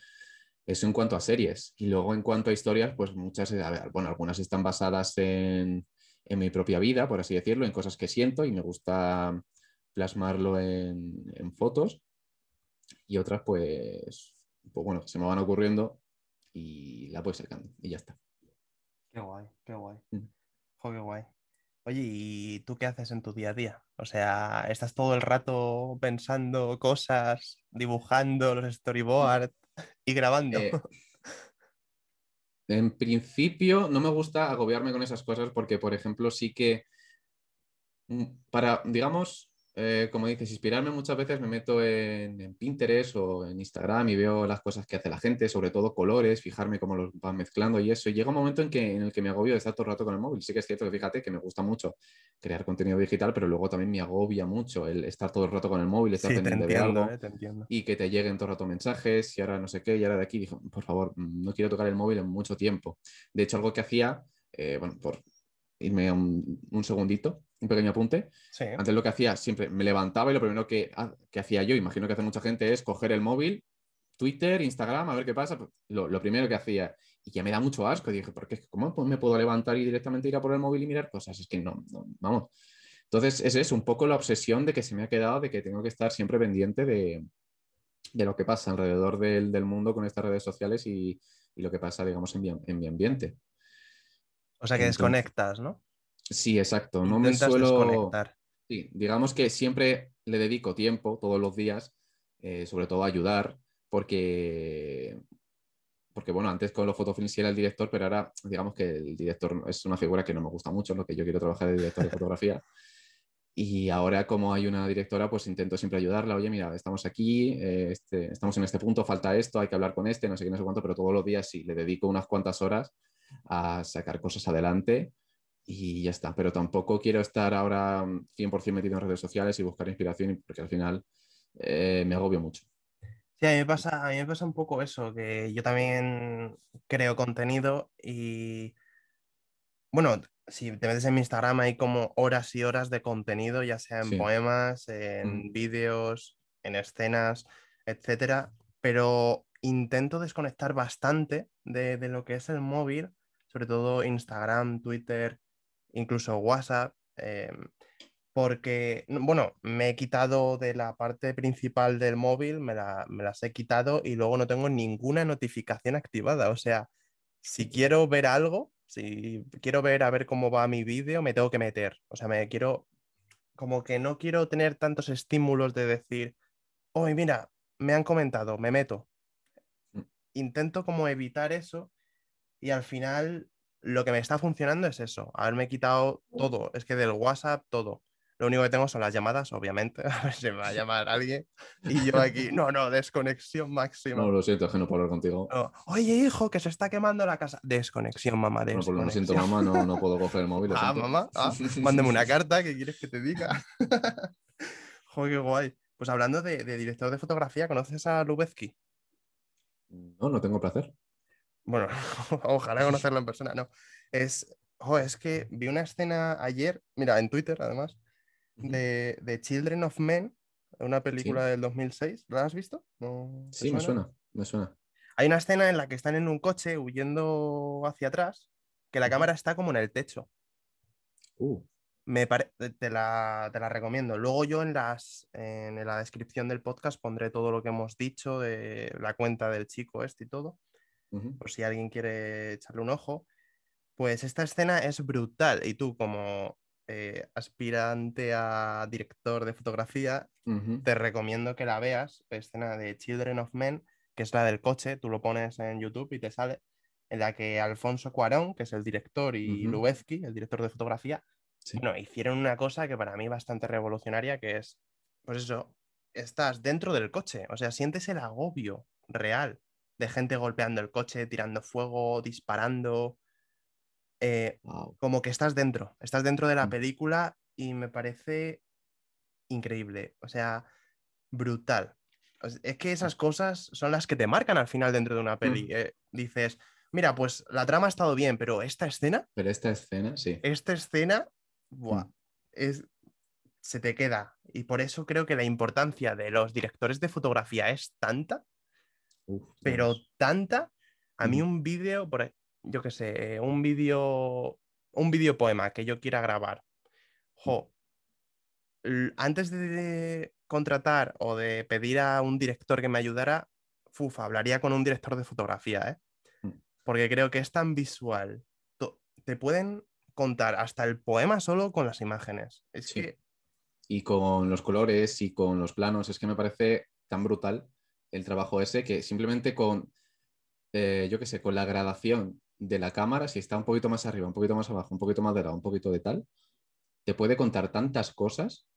Eso en cuanto a series. Y luego en cuanto a historias, pues muchas, a ver, bueno, algunas están basadas en, en, mi propia vida, por así decirlo, en cosas que siento y me gusta plasmarlo en, en fotos. Y otras, pues, pues bueno, se me van ocurriendo y la voy sacando y ya está. Qué guay, qué guay. Mm. qué guay. Oye, ¿y tú qué haces en tu día a día? O sea, ¿estás todo el rato pensando cosas, dibujando los storyboards y grabando? Eh, [laughs] en principio no me gusta agobiarme con esas cosas porque, por ejemplo, sí que mm, para, digamos, eh, como dices, inspirarme muchas veces me meto en, Pinterest o en Instagram y veo las cosas que hace la gente, sobre todo colores, fijarme cómo los van mezclando y eso. Y llega un momento en, que, en el que me agobio de estar todo el rato con el móvil. Sí que es cierto que fíjate que me gusta mucho crear contenido digital, pero luego también me agobia mucho el estar todo el rato con el móvil, estar pendiente de algo eh, y que te lleguen todo el rato mensajes y ahora no sé qué, y ahora de aquí dijo, por favor, no quiero tocar el móvil en mucho tiempo. De hecho, algo que hacía, eh, bueno, por irme un, un segundito, un pequeño apunte. Antes lo que hacía, siempre me levantaba y lo primero que, que, hacía yo, imagino que hace mucha gente, es coger el móvil, Twitter, Instagram, a ver qué pasa. Pues, lo, lo primero que hacía, y que me da mucho asco, dije, porque ¿cómo me puedo levantar y directamente ir a por el móvil y mirar cosas? Es que no, vamos. Entonces, es un poco la obsesión de que se me ha quedado de que tengo que estar siempre pendiente de, de lo que pasa alrededor del, del, mundo con estas redes sociales y, y lo que pasa, digamos, en mi, en mi ambiente. O sea que desconectas, ¿no? Sí, exacto. No me suelo. Sí, digamos que siempre le dedico tiempo todos los días, eh, sobre todo a ayudar, porque, porque bueno, antes con los fotofilms era el director, pero ahora digamos que el director es una figura que no me gusta mucho, lo que yo quiero trabajar de director de fotografía. [laughs] Y ahora como hay una directora, pues intento siempre ayudarla. Oye, mira, estamos aquí, eh, este, estamos en este punto, falta esto, hay que hablar con este, no sé qué, no sé cuánto, pero todos los días sí, le dedico unas cuantas horas a sacar cosas adelante y ya está. Pero tampoco quiero estar ahora 100% metido en redes sociales y buscar inspiración porque al final eh, me agobio mucho. Sí, a mí, me pasa, a mí me pasa un poco eso, que yo también creo contenido y, bueno, si te metes en mi Instagram hay como horas y horas de contenido, ya sea en poemas, en vídeos, en escenas, etcétera, pero intento desconectar bastante de, de, lo que es el móvil, sobre todo Instagram, Twitter, incluso WhatsApp, em, porque, bueno, me he quitado de la parte principal del móvil, me, las he quitado y luego no tengo ninguna notificación activada. O sea, si quiero ver algo, si quiero ver a ver cómo va mi vídeo, me tengo que meter. O sea, me quiero, como que no quiero tener tantos estímulos de decir, hoy mira, me han comentado, me meto. Mm. Intento como evitar eso y al final lo que me está funcionando es eso, haberme quitado todo, es que del WhatsApp todo. Lo único que tengo son las llamadas, obviamente, [laughs] a ver si me va a llamar alguien. [laughs] Y yo aquí, no, no, desconexión máxima. No, lo siento, es que no puedo hablar contigo. Oye, hijo, que se está quemando la casa. Desconexión, mamá, desconexión. No, lo siento, mamá, no, no, puedo [laughs] coger el móvil. ah, mamá, ah, mándeme una carta, ¿qué quieres que te diga? Joder, qué guay. Pues hablando de, de, director de fotografía, ¿conoces a Lubezki? No, no tengo placer bueno, [laughs] ojalá conocerlo en persona, no. Es, es que vi una escena ayer, mira, en Twitter además, de, de Children of Men, una película del 2006. ¿La has visto? sí, me suena, me suena. Hay una escena en la que están en un coche huyendo hacia atrás, que la cámara está como en el techo. Uh. Me te, la, te, la, recomiendo. Luego yo en, las, en la descripción del podcast pondré todo lo que hemos dicho de la cuenta del chico este y todo por si alguien quiere echarle un ojo. Pues esta escena es brutal. Y tú como eh, aspirante a director de fotografía, te recomiendo que la veas, escena de Children of Men, que es la del coche, tú lo pones en YouTube y te sale, en la que Alfonso Cuarón, que es el director, y uh el director de fotografía, bueno, hicieron una cosa que para mí bastante revolucionaria, que es, pues eso, estás dentro del coche, o sea, sientes el agobio real de gente golpeando el coche, tirando fuego, disparando. Eh, como que estás dentro, estás dentro de la mm. película y me parece increíble, o sea, brutal. Es que esas cosas son las que te marcan al final dentro de una peli. Eh, dices, mira, pues la trama ha estado bien, pero esta escena, Pero esta escena, sí. esta escena, buah, Mm. es, se te queda. Y por eso creo que la importancia de los directores de fotografía es tanta, Uf, pero tanta. A mí un vídeo, por, e- yo qué sé, un vídeo, un vídeo poema que yo quiera grabar. Jo, antes de contratar o de pedir a un director que me ayudara, uf, hablaría con un director de fotografía, ¿eh? Mm. Porque creo que es tan visual. Te pueden contar hasta el poema solo con las imágenes. Es Sí. que y con los colores y con los planos. Es que me parece tan brutal el trabajo ese que simplemente con, eh, yo qué sé, con la gradación de la cámara, si está un poquito más arriba, un poquito más abajo, un poquito más de lado, un poquito de tal, te puede contar tantas cosas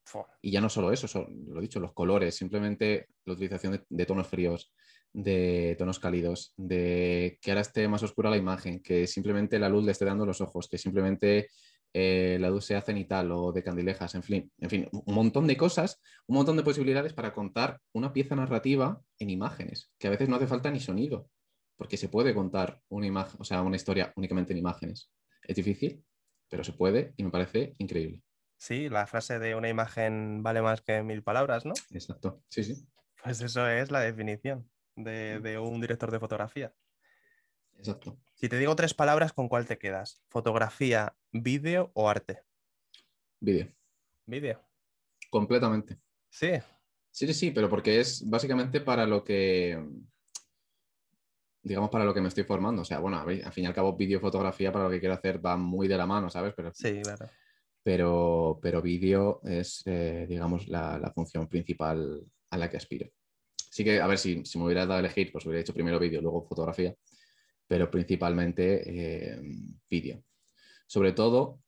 y ya no solo eso, son, lo he dicho, los colores, simplemente la utilización de, de tonos fríos, de tonos cálidos, de que ahora esté más oscura la imagen, que simplemente la luz le esté dando los ojos, que simplemente eh, la luz sea cenital o de candilejas, en fin, en fin, un montón de cosas, un montón de posibilidades para contar una pieza narrativa en imágenes, que a veces no hace falta ni sonido, porque se puede contar una imagen, o sea, una historia únicamente en imágenes. Es difícil, pero se puede y me parece increíble. sí, la frase de una imagen vale más que mil palabras, ¿no? Exacto, sí, sí. Pues eso es la definición de, de un director de fotografía. Exacto. Si te digo tres palabras, ¿con cuál te quedas? ¿Fotografía, vídeo o arte? Vídeo. Vídeo. Completamente. Sí, Sí, sí, sí, pero porque es básicamente para lo que, digamos, para lo que me estoy formando. O sea, bueno, al fin y al cabo, vídeo fotografía para lo que quiero hacer va muy de la mano, ¿sabes? Pero, sí, claro. pero, pero vídeo es, eh, digamos, la, la función principal a la que aspiro. Sí que, a ver, si, si me hubiera dado a elegir, pues hubiera hecho primero vídeo, luego fotografía, pero principalmente eh, vídeo. Sobre todo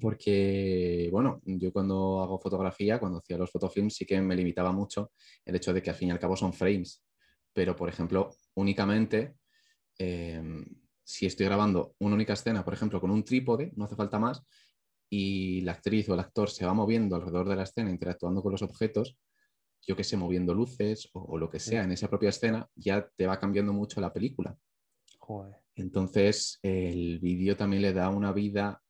porque, bueno, yo cuando hago fotografía, cuando hacía los fotofilms, sí que me limitaba mucho el hecho de que al fin y al cabo son frames, pero por ejemplo, únicamente eh, si estoy grabando una única escena, por ejemplo, con un trípode, no hace falta más, y la actriz o el actor se va moviendo alrededor de la escena, interactuando con los objetos, yo que sé, moviendo luces o, o lo que sea en esa propia escena, ya te va cambiando mucho la película. Joder. Entonces, el vídeo también le da una vida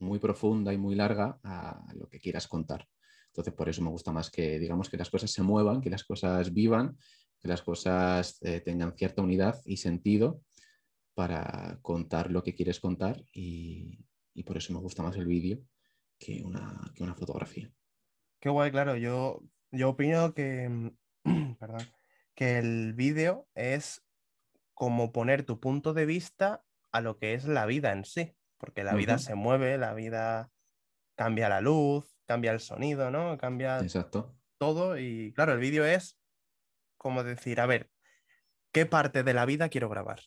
muy profunda y muy larga a lo que quieras contar. Entonces, por eso me gusta más que, digamos, que las cosas se muevan, que las cosas vivan, que las cosas eh, tengan cierta unidad y sentido para contar lo que quieres contar y, y por eso me gusta más el vídeo que una, que una fotografía. Qué guay, claro. Yo, yo opino que, [clears throat] perdón, que el vídeo es como poner tu punto de vista a lo que es la vida en sí, porque la vida se mueve, la vida cambia la luz, cambia el sonido, ¿no? Cambia Exacto. todo y claro, el vídeo es como decir, a ver, ¿qué parte de la vida quiero grabar?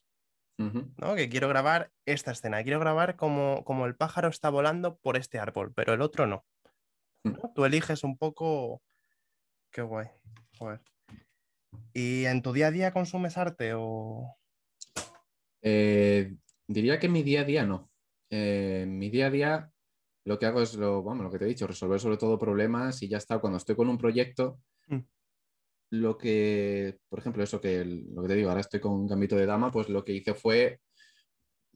¿no? Que quiero grabar esta escena, quiero grabar como, como el pájaro está volando por este árbol, pero el otro no. ¿no? Tú eliges un poco... Qué guay. Joder. ¿Y en tu día a día consumes arte o...? Eh, diría que en mi día a día no. Eh, en mi día a día lo que hago es lo, vamos, lo que te he dicho, resolver sobre todo problemas y ya está. Cuando estoy con un proyecto, Mm. lo que, por ejemplo, eso que lo que te digo, ahora estoy con un gambito de dama, pues lo que hice fue,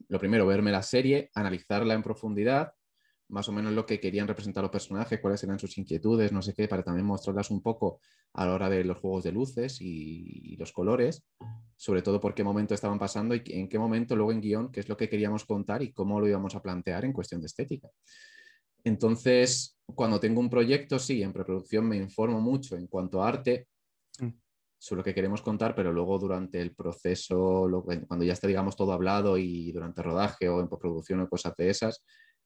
lo primero, verme la serie, analizarla en profundidad, más o menos lo que querían representar los personajes, cuáles eran sus inquietudes, no sé qué, para también mostrarlas un poco a la hora de los juegos de luces y, y los colores, sobre todo por qué momento estaban pasando y en qué momento luego en guion, qué es lo que queríamos contar y cómo lo íbamos a plantear en cuestión de estética. Entonces, cuando tengo un proyecto, sí, en preproducción me informo mucho en cuanto a arte, Mm. sobre lo que queremos contar, pero luego durante el proceso, cuando ya está, digamos, todo hablado y durante rodaje o en postproducción o cosas de esas,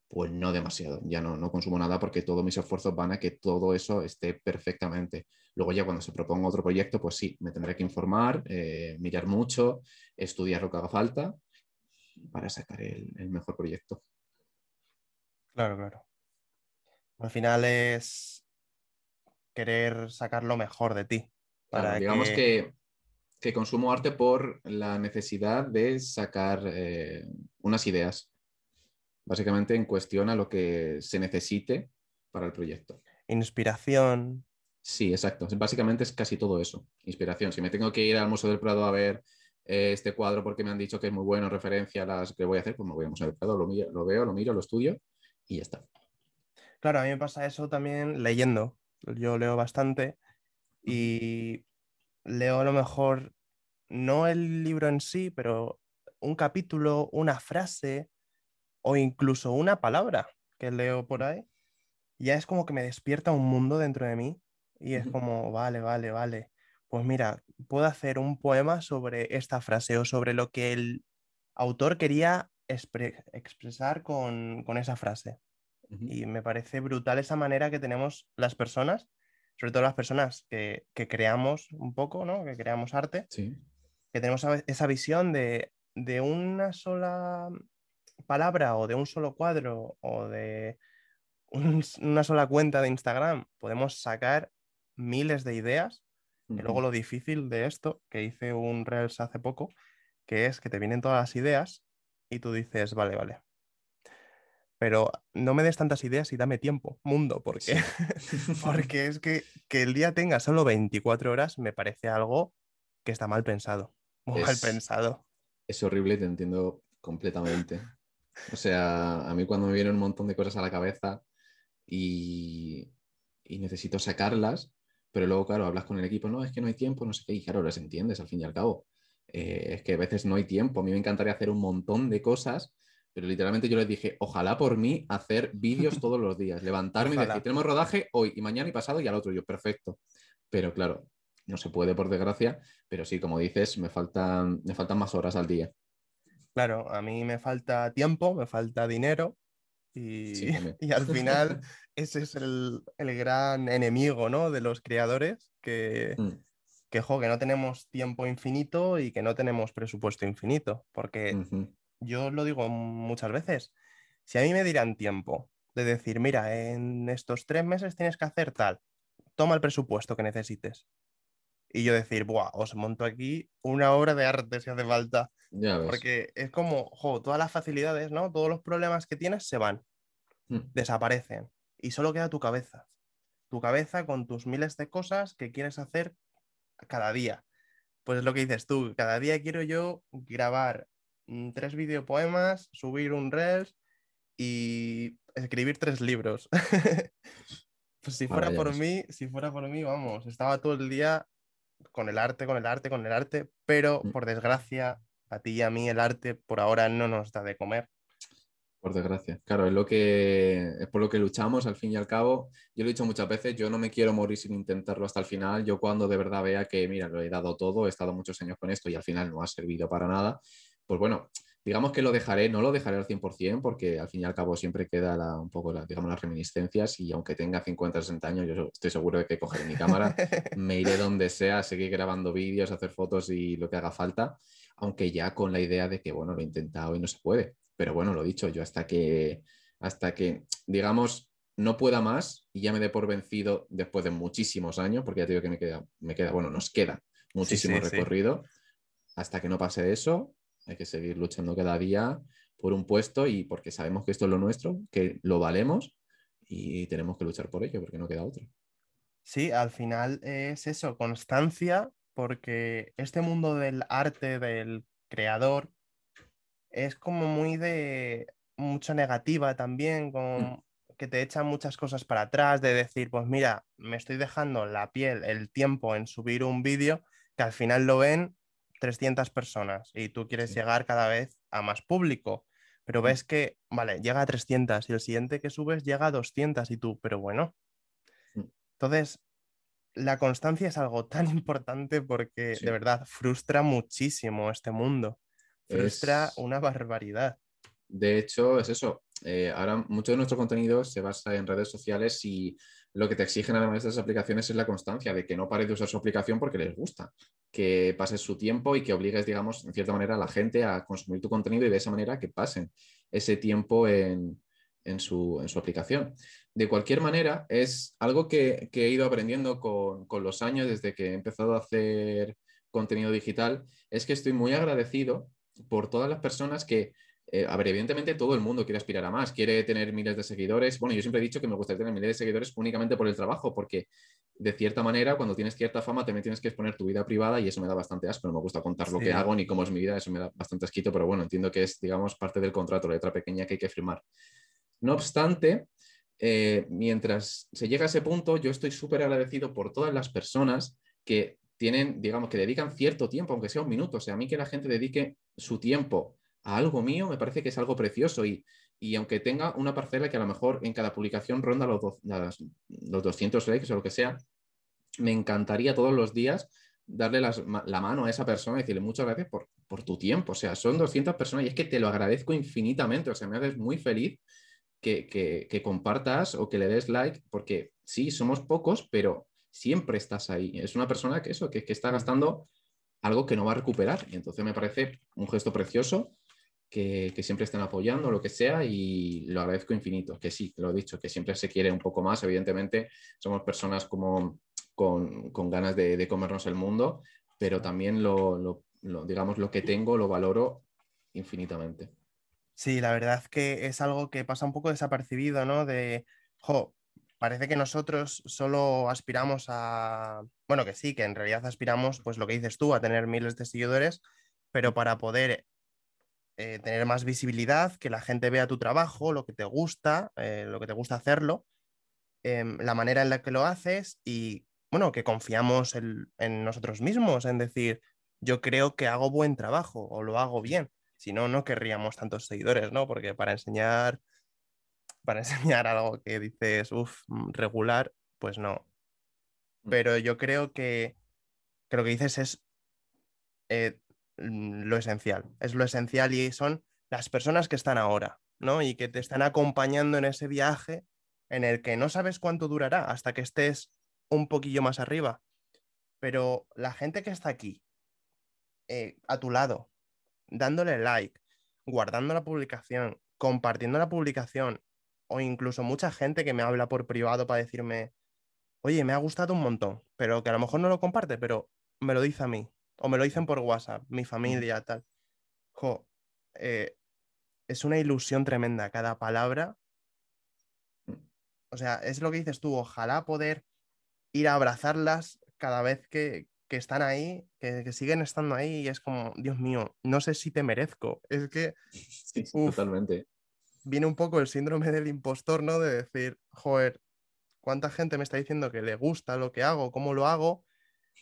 pues no demasiado. Ya no, no consumo nada porque todos mis esfuerzos van a que todo eso esté perfectamente. Luego ya cuando se proponga otro proyecto, pues sí, me tendré que informar, eh, mirar mucho, estudiar lo que haga falta para sacar el, el mejor proyecto. Claro, claro. Al final es querer sacar lo mejor de ti. Claro, Para digamos que... que, que consumo arte por la necesidad de sacar eh, unas ideas, básicamente en cuestión a lo que se necesite para el proyecto. Inspiración. Sí, exacto. Básicamente es casi todo eso, inspiración. Si me tengo que ir al Museo del Prado a ver eh, este cuadro porque me han dicho que es muy bueno, referencia a las que voy a hacer, pues me voy al Museo del Prado, lo, lo veo, lo miro, lo estudio y ya está. Claro, a mí me pasa eso también leyendo. Yo leo bastante y leo a lo mejor no el libro en sí, pero un capítulo, una frase o incluso una palabra que leo por ahí. Ya es como que me despierta un mundo dentro de mí y es como, vale, vale, vale. Pues mira, puedo hacer un poema sobre esta frase o sobre lo que el autor quería expresar con, esa frase. Y me parece brutal esa manera que tenemos las personas, sobre todo las personas que, creamos un poco, ¿no? que creamos arte, que tenemos esa visión de, de una sola palabra o de un solo cuadro o de una sola cuenta de Instagram, podemos sacar miles de ideas. Y luego lo difícil de esto, que hice un Reels hace poco, que es que te vienen todas las ideas y tú dices, vale, vale. Pero no me des tantas ideas y dame tiempo, mundo, porque, [laughs] [laughs] porque es que, que el día tenga solo 24 horas me parece algo que está mal pensado. mal pensado. Es horrible, te entiendo completamente. O sea, a mí cuando me vienen un montón de cosas a la cabeza y, y necesito sacarlas, pero luego, claro, hablas con el equipo, no, es que no hay tiempo, no sé qué, y claro, les entiendes al fin y al cabo. Eh, es que a veces no hay tiempo. A mí me encantaría hacer un montón de cosas, pero literalmente yo les dije, ojalá por mí hacer vídeos todos los días, levantarme y decir, tenemos rodaje hoy y mañana y pasado y al otro, yo, perfecto. Pero claro, no se puede por desgracia, pero sí, como dices, me faltan, me faltan más horas al día. Claro, a mí me falta tiempo, me falta dinero y, [laughs] y al final ese es el, gran enemigo ¿no? de los creadores, que, mm. que, que no tenemos tiempo infinito y que no tenemos presupuesto infinito. Porque yo lo digo muchas veces, si a mí me dirán tiempo de decir, mira, en estos tres meses tienes que hacer tal, toma el presupuesto que necesites. Y yo decir, Buah, os monto aquí una obra de arte si hace falta. Porque es como, jo, todas las facilidades, ¿no? Todos los problemas que tienes se van, mm. desaparecen y solo queda tu cabeza. Tu cabeza con tus miles de cosas que quieres hacer cada día. Pues es lo que dices tú, cada día quiero yo grabar mm, tres videopoemas, subir un Reels y escribir tres libros. [laughs] pues si fuera por mí, si fuera por mí, vamos, estaba todo el día con el arte, con el arte, con el arte, pero mm. por desgracia, a ti y a mí el arte por ahora no nos da de comer. Por desgracia. Claro, es lo que es por lo que luchamos al fin y al cabo. Yo lo he dicho muchas veces, yo no me quiero morir sin intentarlo hasta el final. Yo cuando de verdad vea que, mira, lo he dado todo, he estado muchos años con esto y al final no ha servido para nada, pues bueno, digamos que lo dejaré, no lo dejaré al 100% porque al fin y al cabo siempre queda un poco digamos, las reminiscencias y aunque tenga 50 60 años, yo estoy seguro de que cogeré mi cámara, [laughs] me iré donde sea, seguir grabando vídeos, hacer fotos y lo que haga falta, aunque ya con la idea de que, bueno, lo he intentado y no se puede. Pero bueno, lo dicho, yo hasta que, hasta que, digamos, no pueda más y ya me dé por vencido después de muchísimos años, porque ya te digo que me queda, me queda bueno, nos queda muchísimo recorrido. Hasta que no pase eso, hay que seguir luchando cada día por un puesto y porque sabemos que esto es lo nuestro, que lo valemos y tenemos que luchar por ello, porque no queda otro. Sí, al final es eso, constancia, porque este mundo del arte, del creador, es como muy de mucha negativa también, con, mm. que te echan muchas cosas para atrás, de decir, pues mira, me estoy dejando la piel, el tiempo en subir un vídeo que al final lo ven 300 personas y tú quieres llegar cada vez a más público, pero mm. ves que, vale, llega a 300 y el siguiente que subes llega a 200 y tú, pero bueno. Mm. Entonces, la constancia es algo tan [laughs] importante porque de verdad frustra muchísimo este mundo. Frustra una barbaridad. De hecho, es eso. Eh, ahora mucho de nuestro contenido se basa en redes sociales y lo que te exigen además de estas aplicaciones es la constancia, de que no pares de usar su aplicación porque les gusta, que pases su tiempo y que obligues, digamos, en cierta manera a la gente a consumir tu contenido y de esa manera que pasen ese tiempo en, su, aplicación. De cualquier manera, es algo que, he ido aprendiendo con, con, los años desde que he empezado a hacer contenido digital, es que estoy muy agradecido por todas las personas que eh, a ver, evidentemente todo el mundo quiere aspirar a más, quiere tener miles de seguidores. Bueno, yo siempre he dicho que me gustaría tener miles de seguidores únicamente por el trabajo, porque de cierta manera, cuando tienes cierta fama, también tienes que exponer tu vida privada y eso me da bastante asco. No me gusta contar lo que hago ni cómo es mi vida, eso me da bastante asquito, pero bueno, entiendo que es, digamos, parte del contrato, la letra pequeña que hay que firmar. No obstante, eh, mientras se llega a ese punto, yo estoy súper agradecido por todas las personas que tienen, digamos, que dedican cierto tiempo, aunque sea un minuto. O sea, a mí que la gente dedique su tiempo a algo mío me parece que es algo precioso y, aunque tenga una parcela que a lo mejor en cada publicación ronda los, los 200 likes o lo que sea, me encantaría todos los días darle la mano a esa persona y decirle muchas gracias por, por, tu tiempo. O sea, son 200 personas y es que te lo agradezco infinitamente. O sea, me haces muy feliz que, que, compartas o que le des like, porque sí, somos pocos, pero siempre estás ahí. Es una persona que eso, que, que está gastando algo que no va a recuperar. Y entonces me parece un gesto precioso que, siempre estén apoyando, lo que sea, y lo agradezco infinito. Que sí, lo he dicho, que siempre se quiere un poco más. Evidentemente, somos personas como con, ganas de, comernos el mundo, pero también lo, digamos, lo que tengo lo valoro infinitamente. Sí, la verdad que es algo que pasa un poco desapercibido, ¿no? De, jo, parece que nosotros solo aspiramos a, bueno, que sí, que en realidad aspiramos, pues lo que dices tú, a tener miles de seguidores, pero para poder eh, tener más visibilidad, que la gente vea tu trabajo, lo que te gusta, eh, lo que te gusta hacerlo, em, la manera en la que lo haces y, bueno, que confiamos en, nosotros mismos, en decir, yo creo que hago buen trabajo o lo hago bien. Si no, no querríamos tantos seguidores, ¿no? Porque para enseñar, para [laughs] enseñar algo que dices, uff, mm, regular, pues no. Mm. Pero yo creo que, que lo que dices es eh, lo esencial. Es lo esencial y son las personas que están ahora, ¿no? Y que te están acompañando en ese viaje en el que no sabes cuánto durará hasta que estés un poquillo más arriba. Pero la gente que está aquí, eh, a tu lado, dándole like, guardando la publicación, compartiendo la publicación, o incluso mucha gente que me habla por privado para decirme, oye, me ha gustado un montón, pero que a lo mejor no lo comparte, pero me lo dice a mí. O me lo dicen por WhatsApp, mi familia, tal. Jo, eh, es una ilusión tremenda cada palabra. Mm. O sea, es lo que dices tú, ojalá poder ir a abrazarlas cada vez que, están ahí, que, siguen estando ahí y es como, Dios mío, no sé si te merezco. Es que... [laughs] Sí, totalmente. Viene un poco el síndrome del impostor, ¿no? De decir, joder, ¿cuánta gente me está diciendo que le gusta lo que hago, cómo lo hago?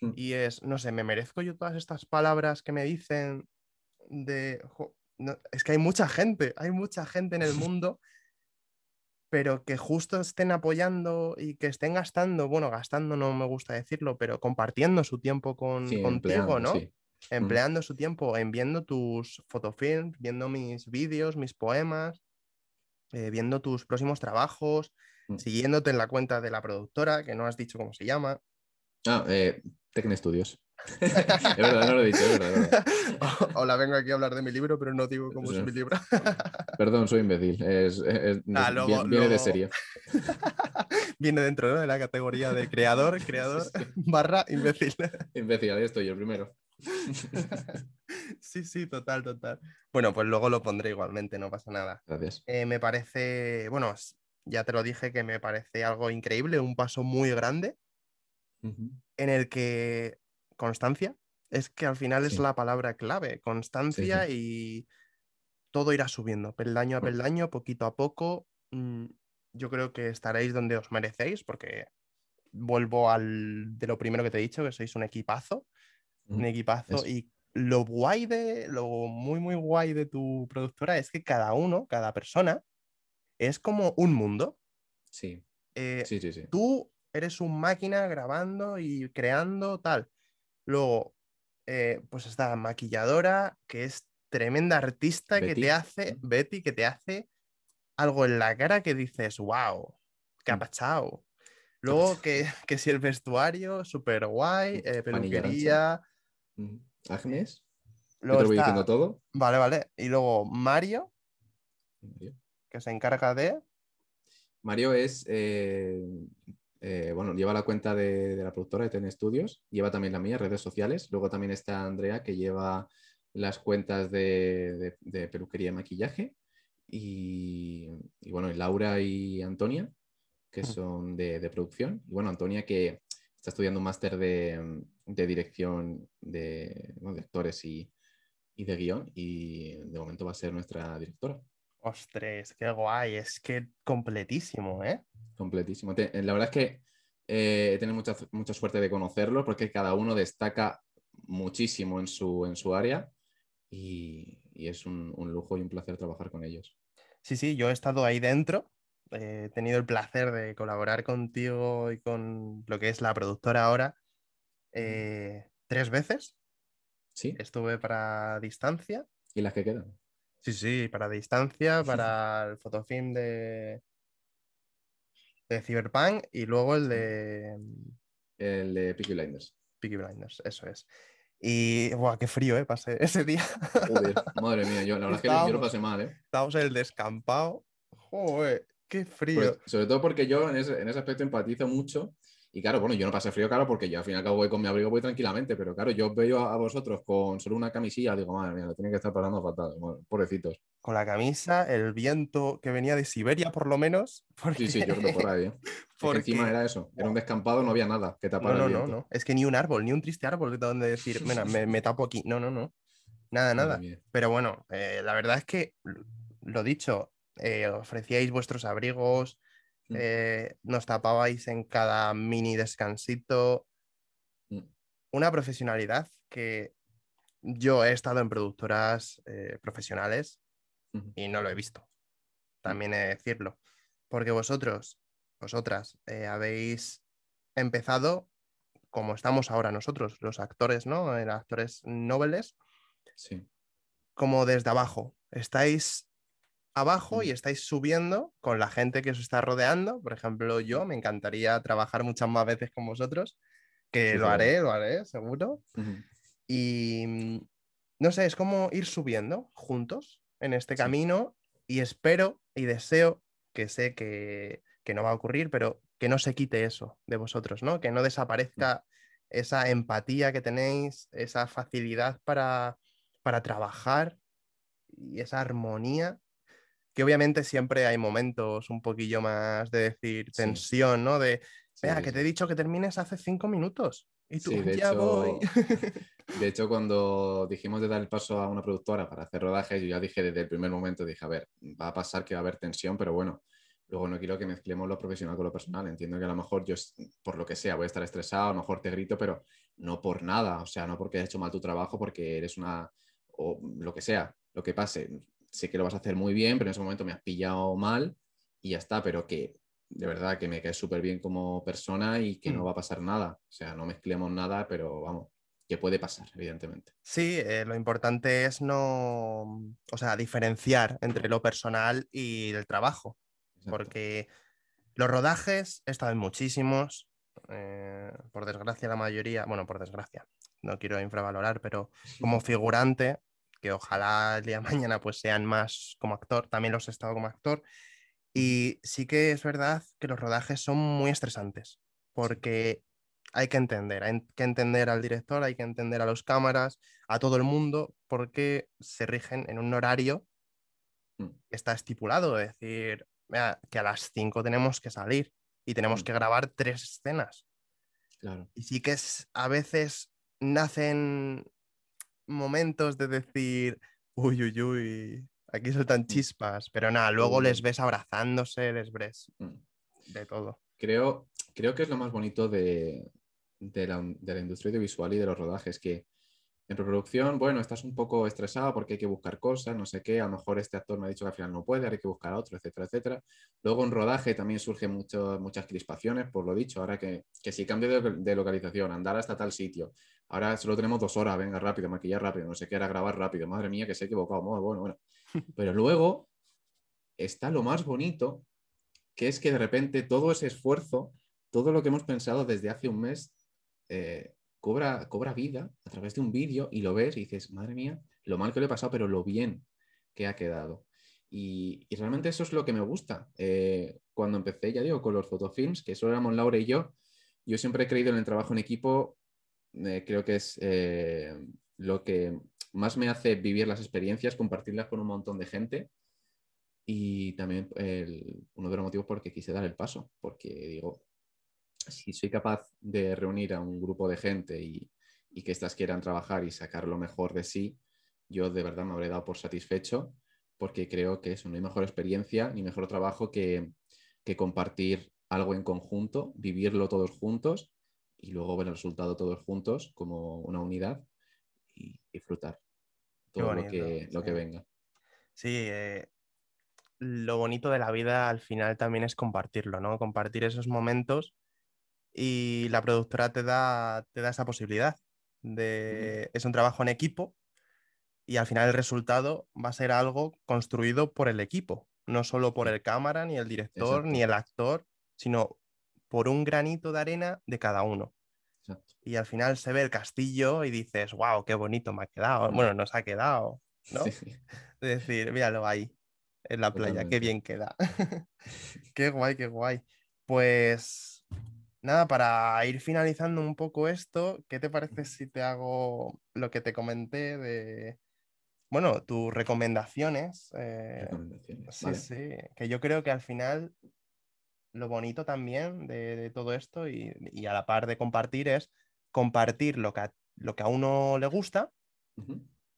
Hmm. Y es, no sé, me merezco yo todas estas palabras que me dicen de... es que hay mucha gente, hay mucha gente en el [laughs] mundo, pero que justo estén apoyando y que estén gastando, bueno, gastando no me gusta decirlo, pero compartiendo su tiempo con, contigo, ¿no? Hmm. Empleando su tiempo en viendo tus fotofilms, viendo mis vídeos, mis poemas, eh, viendo tus próximos trabajos, hmm. siguiéndote en la cuenta de la productora, que no has dicho cómo se llama. Ah, eh, Tecne Studios. [laughs] es verdad, no lo he dicho, es verdad. Hola, vengo aquí a hablar de mi libro, pero no digo cómo es mi libro. [laughs] Perdón, soy imbécil. Ah, viene, de serie. [laughs] viene dentro de la categoría de creador, creador, barra imbécil. imbécil, ahí estoy, el primero. sí, sí, total, total. Bueno, pues luego lo pondré igualmente, no pasa nada. Gracias. Eh, me parece, bueno, ya te lo dije que me parece algo increíble, un paso muy grande en el que constancia es que al final es la palabra clave, constancia y todo irá subiendo, peldaño a mm. peldaño, poquito a poco. Mm, yo creo que estaréis donde os merecéis, porque vuelvo al de lo primero que te he dicho, que sois un equipazo, un equipazo y lo guay de, lo muy, muy guay de tu productora es que cada uno, cada persona, es como un mundo. Sí. Eh, sí, sí, sí. Tú eres un máquina grabando y creando tal. Luego, eh, pues esta maquilladora que es tremenda artista que te hace, Betty, que te hace algo en la cara que dices, wow, qué ha mm. pasado. Luego que, [laughs] que, si el vestuario, súper guay, eh, peluquería. Agnes. Luego te voy diciendo todo. Vale, vale. Y luego Mario, que se encarga de. Mario es eh, eh, bueno, lleva la cuenta de, la productora de Ten Studios, lleva también la mía, redes sociales. Luego también está Andrea, que lleva las cuentas de, peluquería y maquillaje. Y, bueno, Laura y Antonia, que mm. son de, producción. Y bueno, Antonia que está estudiando un máster de, dirección de, actores y, y de guion y de momento va a ser nuestra directora. Ostras, qué guay, es que completísimo, ¿eh? Completísimo. La verdad es que eh, he tenido mucha, mucha suerte de conocerlo porque cada uno destaca muchísimo en su, en su área y, es un, lujo y un placer trabajar con ellos. Sí, sí, yo he estado ahí dentro, he tenido el placer de colaborar contigo y con lo que es la productora ahora eh, tres veces. Sí. Estuve para distancia. ¿Y las que quedan? Sí, sí, para distancia, para el fotofilm de, de Cyberpunk y luego el de. El de Peaky Blinders. Peaky Blinders, eso es. Y, ¡buah, qué frío, ¿eh? Pasé [laughs] ese día. Joder, madre mía, yo, la verdad es que yo lo pasé mal, ¿eh? Estábamos en el descampado. Joder, qué frío. sobre todo porque yo en ese, en ese aspecto empatizo mucho y claro, bueno, yo no pasé frío, claro, porque yo al fin y al cabo voy con mi abrigo, voy tranquilamente, pero claro, yo veo a, vosotros con solo una camisilla, digo, madre mía, lo tienen que estar pasando fatal, pobrecitos. Con la camisa, el viento que venía de Siberia, por lo menos. [laughs] Sí, sí, yo creo por ahí. ¿eh? Porque... encima era eso, era un descampado, no había nada que tapar. No, no, no, no, es que ni un árbol, ni un triste árbol donde decir, mira, me, tapo aquí. No, no, no. Nada, nada. Pero bueno, eh, la verdad es que, lo dicho, eh, ofrecíais vuestros abrigos, Mm. Eh, nos tapabais en cada mini descansito. Mm. Una profesionalidad que yo he estado en productoras eh, profesionales y no lo he visto. También he de decirlo. Porque vosotros, vosotras, eh, habéis empezado como estamos ahora nosotros, los actores, ¿no? actores nobles. Sí. Como desde abajo. Estáis abajo y estáis subiendo con la gente que os está rodeando. Por ejemplo, yo me encantaría trabajar muchas más veces con vosotros, que lo haré, lo haré, seguro. Y mm, no sé, es como ir subiendo juntos en este camino y espero y deseo que sé que, que, no va a ocurrir, pero que no se quite eso de vosotros, ¿no? Que no mm. desaparezca esa empatía que tenéis, esa facilidad para, para trabajar y esa armonía que obviamente siempre hay momentos un poquillo más de decir tensión, ¿no? De, vea, que te he dicho que termines hace cinco minutos y tú de ya hecho, voy. [laughs] de hecho, cuando dijimos de dar el paso a una productora para hacer rodajes, yo ya dije desde el primer momento, dije, a ver, va a pasar que va a haber tensión, pero bueno, luego no quiero que mezclemos lo profesional con lo personal. Entiendo que a lo mejor yo, por lo que sea, voy a estar estresado, a lo mejor te grito, pero no por nada, o sea, no porque hayas hecho mal tu trabajo, porque eres una, o lo que sea, lo que pase sé que lo vas a hacer muy bien, pero en ese momento me has pillado mal y ya está, pero que de verdad que me caes súper bien como persona y que no mm. va a pasar nada. O sea, no mezclemos nada, pero vamos, que puede pasar, evidentemente. Sí, eh, lo importante es no, o sea, diferenciar entre lo personal y el trabajo, porque los rodajes, he estado en muchísimos, eh, por desgracia la mayoría, bueno, por desgracia, no quiero infravalorar, pero como [laughs] figurante que ojalá el día de mañana pues sean más como actor, también los he estado como actor. Y sí que es verdad que los rodajes son muy estresantes, porque hay que entender, hay que entender al director, hay que entender a los cámaras, a todo el mundo, porque se rigen en un horario mm. que está estipulado, es decir, que a las 5 tenemos que salir y tenemos mm. que grabar tres escenas. Claro. Y sí que es, a veces nacen momentos de decir, uy, uy, uy, aquí soltan mm. chispas, pero nada, luego les ves abrazándose, les ves mm. de todo. Creo, creo que es lo más bonito de, de, la, de la industria audiovisual y de los rodajes, que en preproducción, bueno, estás un poco estresado porque hay que buscar cosas, no sé qué, a lo mejor este actor me ha dicho que al final no puede, hay que buscar a otro, etcétera, etcétera. Luego en rodaje también surgen mucho, muchas crispaciones, por lo dicho, ahora que, que si cambio de, localización, andar hasta tal sitio, ahora solo tenemos dos horas, venga rápido, maquillar rápido, no sé qué, era grabar rápido, madre mía, que se ha equivocado, bueno, bueno, bueno. [laughs] Pero luego está lo más bonito, que es que de repente todo ese esfuerzo, todo lo que hemos pensado desde hace un mes, eh, cobra, cobra vida a través de un vídeo y lo ves y dices, madre mía, lo mal que le he pasado, pero lo bien que ha quedado. Y, realmente eso es lo que me gusta. Eh, cuando empecé, ya digo, con los fotofilms, que solo éramos Laura y yo, yo siempre he creído en el trabajo en equipo, eh, creo que es eh, lo que más me hace vivir las experiencias, compartirlas con un montón de gente. Y también uno de los motivos por que quise dar el paso, porque digo, si soy capaz de reunir a un grupo de gente y, que éstas quieran trabajar y sacar lo mejor de sí, yo de verdad me habré dado por satisfecho, porque creo que eso no hay mejor experiencia ni mejor trabajo que, que compartir algo en conjunto, vivirlo todos juntos y luego ver el resultado todos juntos como una unidad y disfrutar todo lo, que, lo que venga. Sí, eh, lo bonito de la vida al final también es compartirlo, ¿no? Compartir esos momentos y la productora te da, te da esa posibilidad. De, Es un trabajo en equipo y al final el resultado va a ser algo construido por el equipo, no solo por el cámara, ni el director, ni el actor, sino por un granito de arena de cada uno. Y al final se ve el castillo y dices, wow, qué bonito me ha quedado. Bueno, nos ha quedado, ¿no? Es decir, míralo ahí, en la playa, qué bien queda. [laughs] [laughs] qué guay, qué guay. Pues nada, para ir finalizando un poco esto, ¿qué te parece si te hago lo que te comenté de, bueno, tus recomendaciones? Eh, recomendaciones. Sí, sí, que yo creo que al final lo bonito también de, todo esto y, a la par de compartir es compartir lo que a, lo que a uno le gusta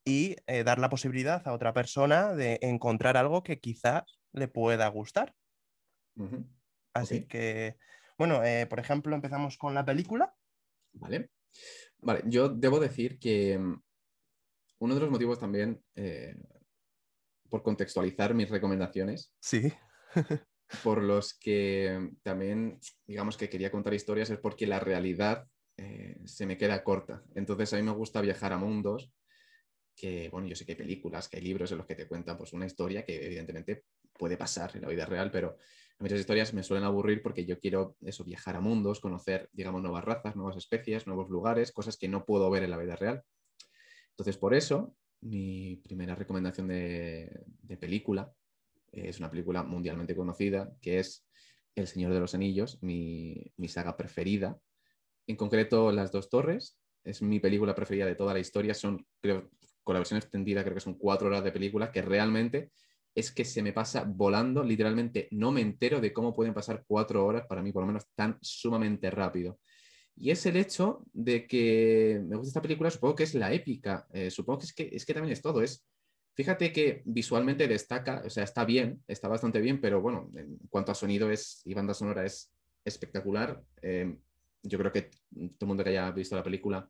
y eh, dar la posibilidad a otra persona de encontrar algo que quizás le pueda gustar. Así que, bueno, eh, por ejemplo, empezamos con la película. Vale. Vale, yo debo decir que mm, uno de los motivos también, eh, por contextualizar mis recomendaciones, sí. [laughs] por los que también, digamos que quería contar historias es porque la realidad eh, se me queda corta. Entonces a mí me gusta viajar a mundos que, bueno, yo sé que hay películas, que hay libros en los que te cuentan pues una historia que evidentemente puede pasar en la vida real, pero muchas historias me suelen aburrir porque yo quiero eso, viajar a mundos, conocer, digamos, nuevas razas, nuevas especies, nuevos lugares, cosas que no puedo ver en la vida real. Entonces, por eso, mi primera recomendación de, de película es una película mundialmente conocida, que es El Señor de los Anillos, mi, saga preferida. En concreto, Las Dos Torres, es mi película preferida de toda la historia. Son, con la versión extendida, creo que son cuatro horas de película, que realmente es que se me pasa volando, literalmente no me entero de cómo pueden pasar cuatro horas, para mí por lo menos, tan sumamente rápido. Y es el hecho de que me gusta esta película, supongo que es la épica, eh, supongo que es, que es que también es todo, es Fíjate que visualmente destaca, o sea, está bien, está bastante bien, pero bueno, en cuanto a sonido es, y banda sonora es espectacular. Em, yo creo que todo el mundo que haya visto la película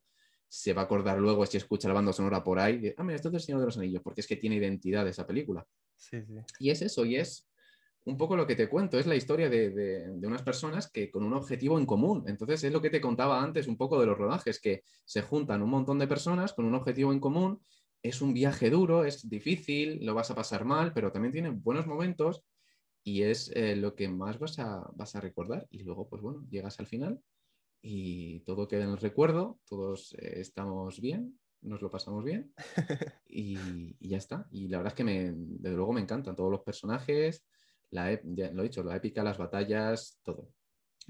se va a acordar luego si escucha la banda sonora por ahí, de, ah, mira, esto es el Señor de los Anillos, porque es que tiene identidad esa película. Sí, sí. Y es eso, y es un poco lo que te cuento, es la historia de, de, unas personas que con un objetivo en común. Entonces es lo que te contaba antes un poco de los rodajes, que se juntan un montón de personas con un objetivo en común es un viaje duro, es difícil, lo vas a pasar mal, pero también tiene buenos momentos y es eh, lo que más vas a, vas a recordar. Y luego, pues bueno, llegas al final y todo queda en el recuerdo, todos eh, estamos bien, nos lo pasamos bien [laughs] y, ya está. Y la verdad es que me, desde luego me encantan todos los personajes, la, lo he dicho, la épica, las batallas, todo.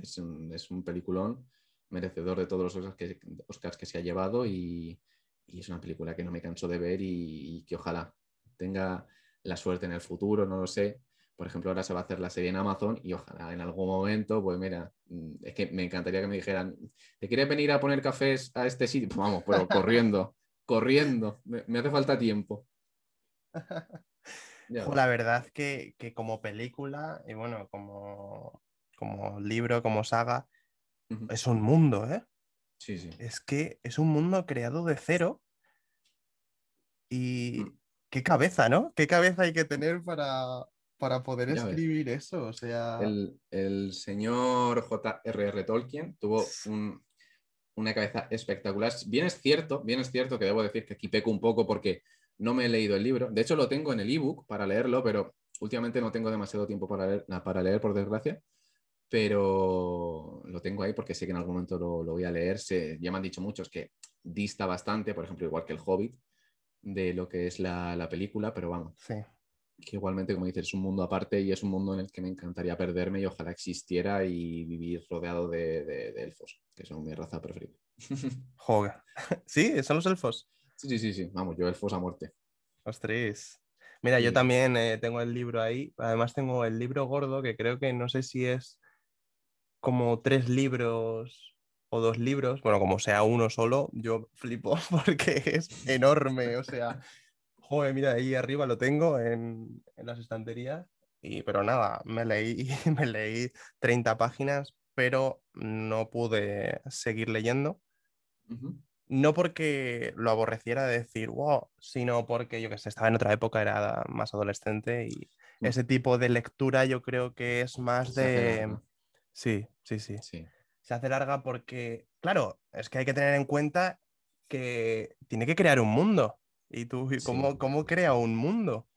Es un, es un peliculón merecedor de todos los que, Oscars que se ha llevado y, y es una película que no me canso de ver y, que ojalá tenga la suerte en el futuro, no lo sé. Por ejemplo, ahora se va a hacer la serie en Amazon y ojalá en algún momento, pues mira, mm, es que me encantaría que me dijeran, ¿te quieres venir a poner cafés a este sitio? Pues vamos, pero corriendo, [laughs] corriendo, me, hace falta tiempo. [laughs] la verdad que, que, como película y bueno, como, como libro, como saga, es un mundo, ¿eh? Es que es un mundo creado de cero y mm. qué cabeza, ¿no? ¿Qué cabeza hay que tener para, para poder escribir eso? O sea... El, señor J.R.R. Tolkien tuvo una cabeza espectacular. Bien es cierto, bien es cierto que debo decir que aquí peco un poco porque no me he leído el libro. De hecho, lo tengo en el ebook para leerlo, pero últimamente no tengo demasiado tiempo para leer, para leer por desgracia pero lo tengo ahí porque sé que en algún momento lo, voy a leer. ya me han dicho muchos que dista bastante, por ejemplo, igual que el Hobbit, de lo que es la, película, pero vamos. Que igualmente, como dices, es un mundo aparte y es un mundo en el que me encantaría perderme y ojalá existiera y vivir rodeado de, elfos, que son mi raza preferida. [laughs] Joder. [laughs] Sí, son los elfos. Sí, sí, sí, sí. Vamos, yo elfos a muerte. Ostras. Mira, yo también eh, tengo el libro ahí. Además tengo el libro gordo que creo que no sé si es como tres libros o dos libros. Bueno, como sea uno solo, yo flipo [laughs] porque es enorme. O sea, joder, mira, ahí arriba lo tengo en, en las estanterías. Y, pero nada, me leí, [laughs] me leí 30 páginas, pero no pude seguir leyendo. No porque lo aborreciera de decir, wow, sino porque yo que sé, estaba en otra época, era más adolescente y Mm. ese tipo de lectura yo creo que es más Se de... Sí, sí, sí. Sí. Se hace larga porque, claro, es que hay que tener en cuenta que tiene que crear un mundo. ¿Y tú y Sí. cómo, cómo crea un mundo?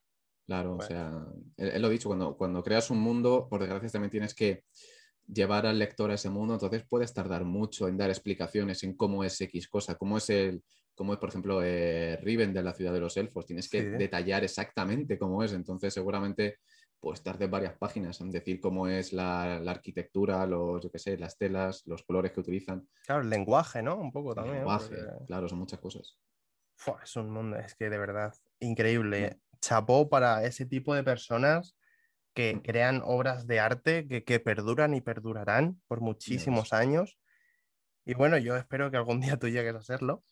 Claro, o Bueno. sea, él, él lo ha dicho, cuando, cuando creas un mundo, por desgracia también tienes que llevar al lector a ese mundo, entonces puedes tardar mucho en dar explicaciones en cómo es X cosa, cómo es el, cómo es, por ejemplo, eh, Riven de la ciudad de los elfos, tienes que Sí. detallar exactamente cómo es, entonces seguramente pues tardes varias páginas en decir cómo es la, la arquitectura, los, yo qué sé, las telas, los colores que utilizan, Claro, el lenguaje, ¿no? Un poco el también. lenguaje, porque- claro, son muchas cosas. Es un mundo, es que de verdad, increíble. Chapó para ese tipo de personas que Mm. crean obras de arte que, que perduran y perdurarán por muchísimos años. Y bueno, yo espero que algún día tú llegues a hacerlo.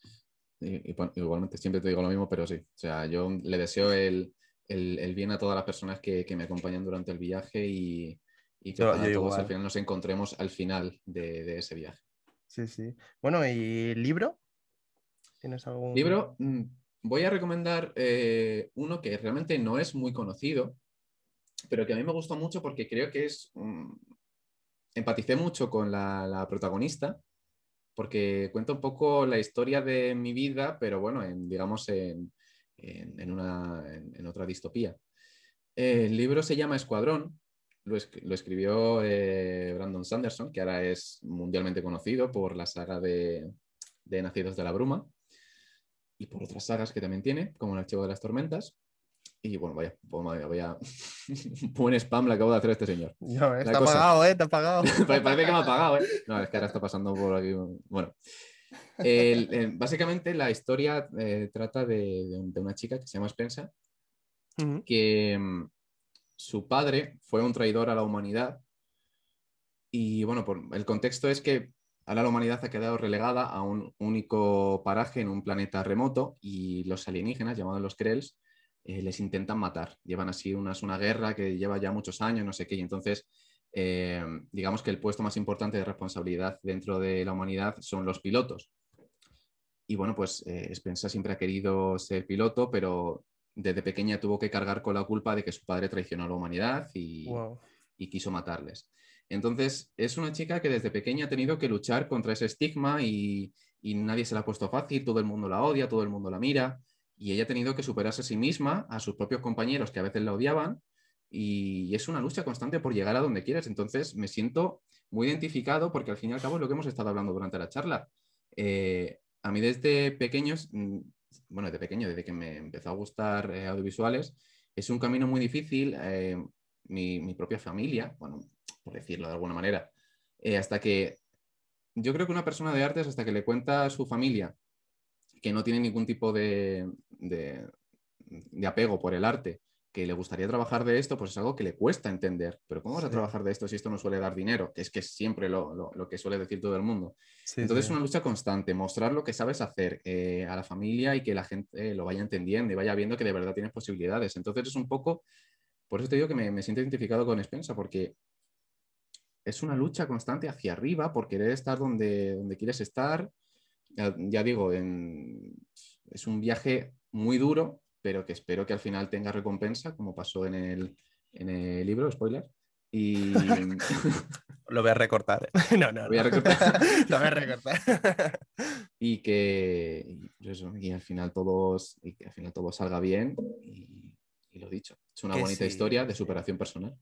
Y- igualmente, siempre te digo lo mismo, pero sí. O sea, yo le deseo el, el- el bien a todas las personas que, que me acompañan durante el viaje y, y que todos igual. al final nos encontremos al final de, de ese viaje. Sí, sí. Bueno, ¿y libro? ¿Tienes algún Libro, mm, voy a recomendar eh, uno que realmente no es muy conocido, pero que a mí me gustó mucho porque creo que es... mm, empaticé mucho con la, protagonista porque cuenta un poco la historia de mi vida, pero bueno, en, digamos en, en- una, en, otra distopía. El libro se llama Escuadrón, lo, esc- lo escribió eh, Brandon Sanderson, que ahora es mundialmente conocido por la saga de Nacidos de la Bruma y por otras sagas que también tiene, como El Archivo de las Tormentas. Y bueno, vaya, pues, vaya, [laughs] buen spam le acabo de hacer a este señor. Ya ves, ha cosa- pagado, ¿eh? Ha pagado. [laughs] Pa- Parece que me ha pagado, ¿eh? No, es que ahora está pasando por aquí. Bueno, El- el- básicamente la historia eh, trata de, de un- de una chica que se llama Spencer, Ujú. que mm, su padre fue un traidor a la humanidad. Y bueno, por, el contexto es que ahora la humanidad ha quedado relegada a un único paraje en un planeta remoto y los alienígenas, llamados los Krells, eh, les intentan matar. Llevan así una guerra que lleva ya muchos años, no sé qué, y entonces eh, digamos que el puesto más importante de responsabilidad dentro de la humanidad son los pilotos. Y bueno, pues eh, Spencer siempre ha querido ser piloto, pero desde pequeña tuvo que cargar con la culpa de que su padre traicionó a la humanidad y, Wow. y quiso matarles. Entonces, es una chica que desde pequeña ha tenido que luchar contra ese estigma y, nadie se la ha puesto fácil, todo el mundo la odia, todo el mundo la mira, y ella ha tenido que superarse a sí misma, a sus propios compañeros que a veces la odiaban, y es una lucha constante por llegar a donde quieres. Entonces, me siento muy identificado porque al fin y al cabo es lo que hemos estado hablando durante la charla. Eh, a mí desde pequeños, mm, bueno, desde pequeño, desde que me empezó a gustar eh, audiovisuales, es un camino muy difícil. eh, mi, mi propia familia, bueno, por decirlo de alguna manera, eh, hasta que yo creo que una persona de artes, hasta que le cuenta a su familia que no tiene ningún tipo de, de, de apego por el arte, que le gustaría trabajar de esto, pues es algo que le cuesta entender. Pero ¿cómo vas a Sí. trabajar de esto si esto no suele dar dinero? Que es que es siempre lo, lo- lo que suele decir todo el mundo. Sí, Entonces sí. es una lucha constante, mostrar lo que sabes hacer eh, a la familia y que la gente eh, lo vaya entendiendo y vaya viendo que de verdad tienes posibilidades. Entonces es un poco, por eso te digo que me, me siento identificado con Spencer, porque es una lucha constante hacia arriba por querer estar donde, donde quieres estar. Ya, ya digo, en- es un viaje muy duro, pero que espero que al final tenga recompensa, como pasó en el, en el libro, spoiler. Y [laughs] Lo voy a recortar. ¿eh? [laughs] No, no, Lo voy a no. recortar. [laughs] Lo voy a recortar. y que y pues eso, y al final todos y que al final todo salga bien y, y lo dicho es una Que bonita sí, historia de superación personal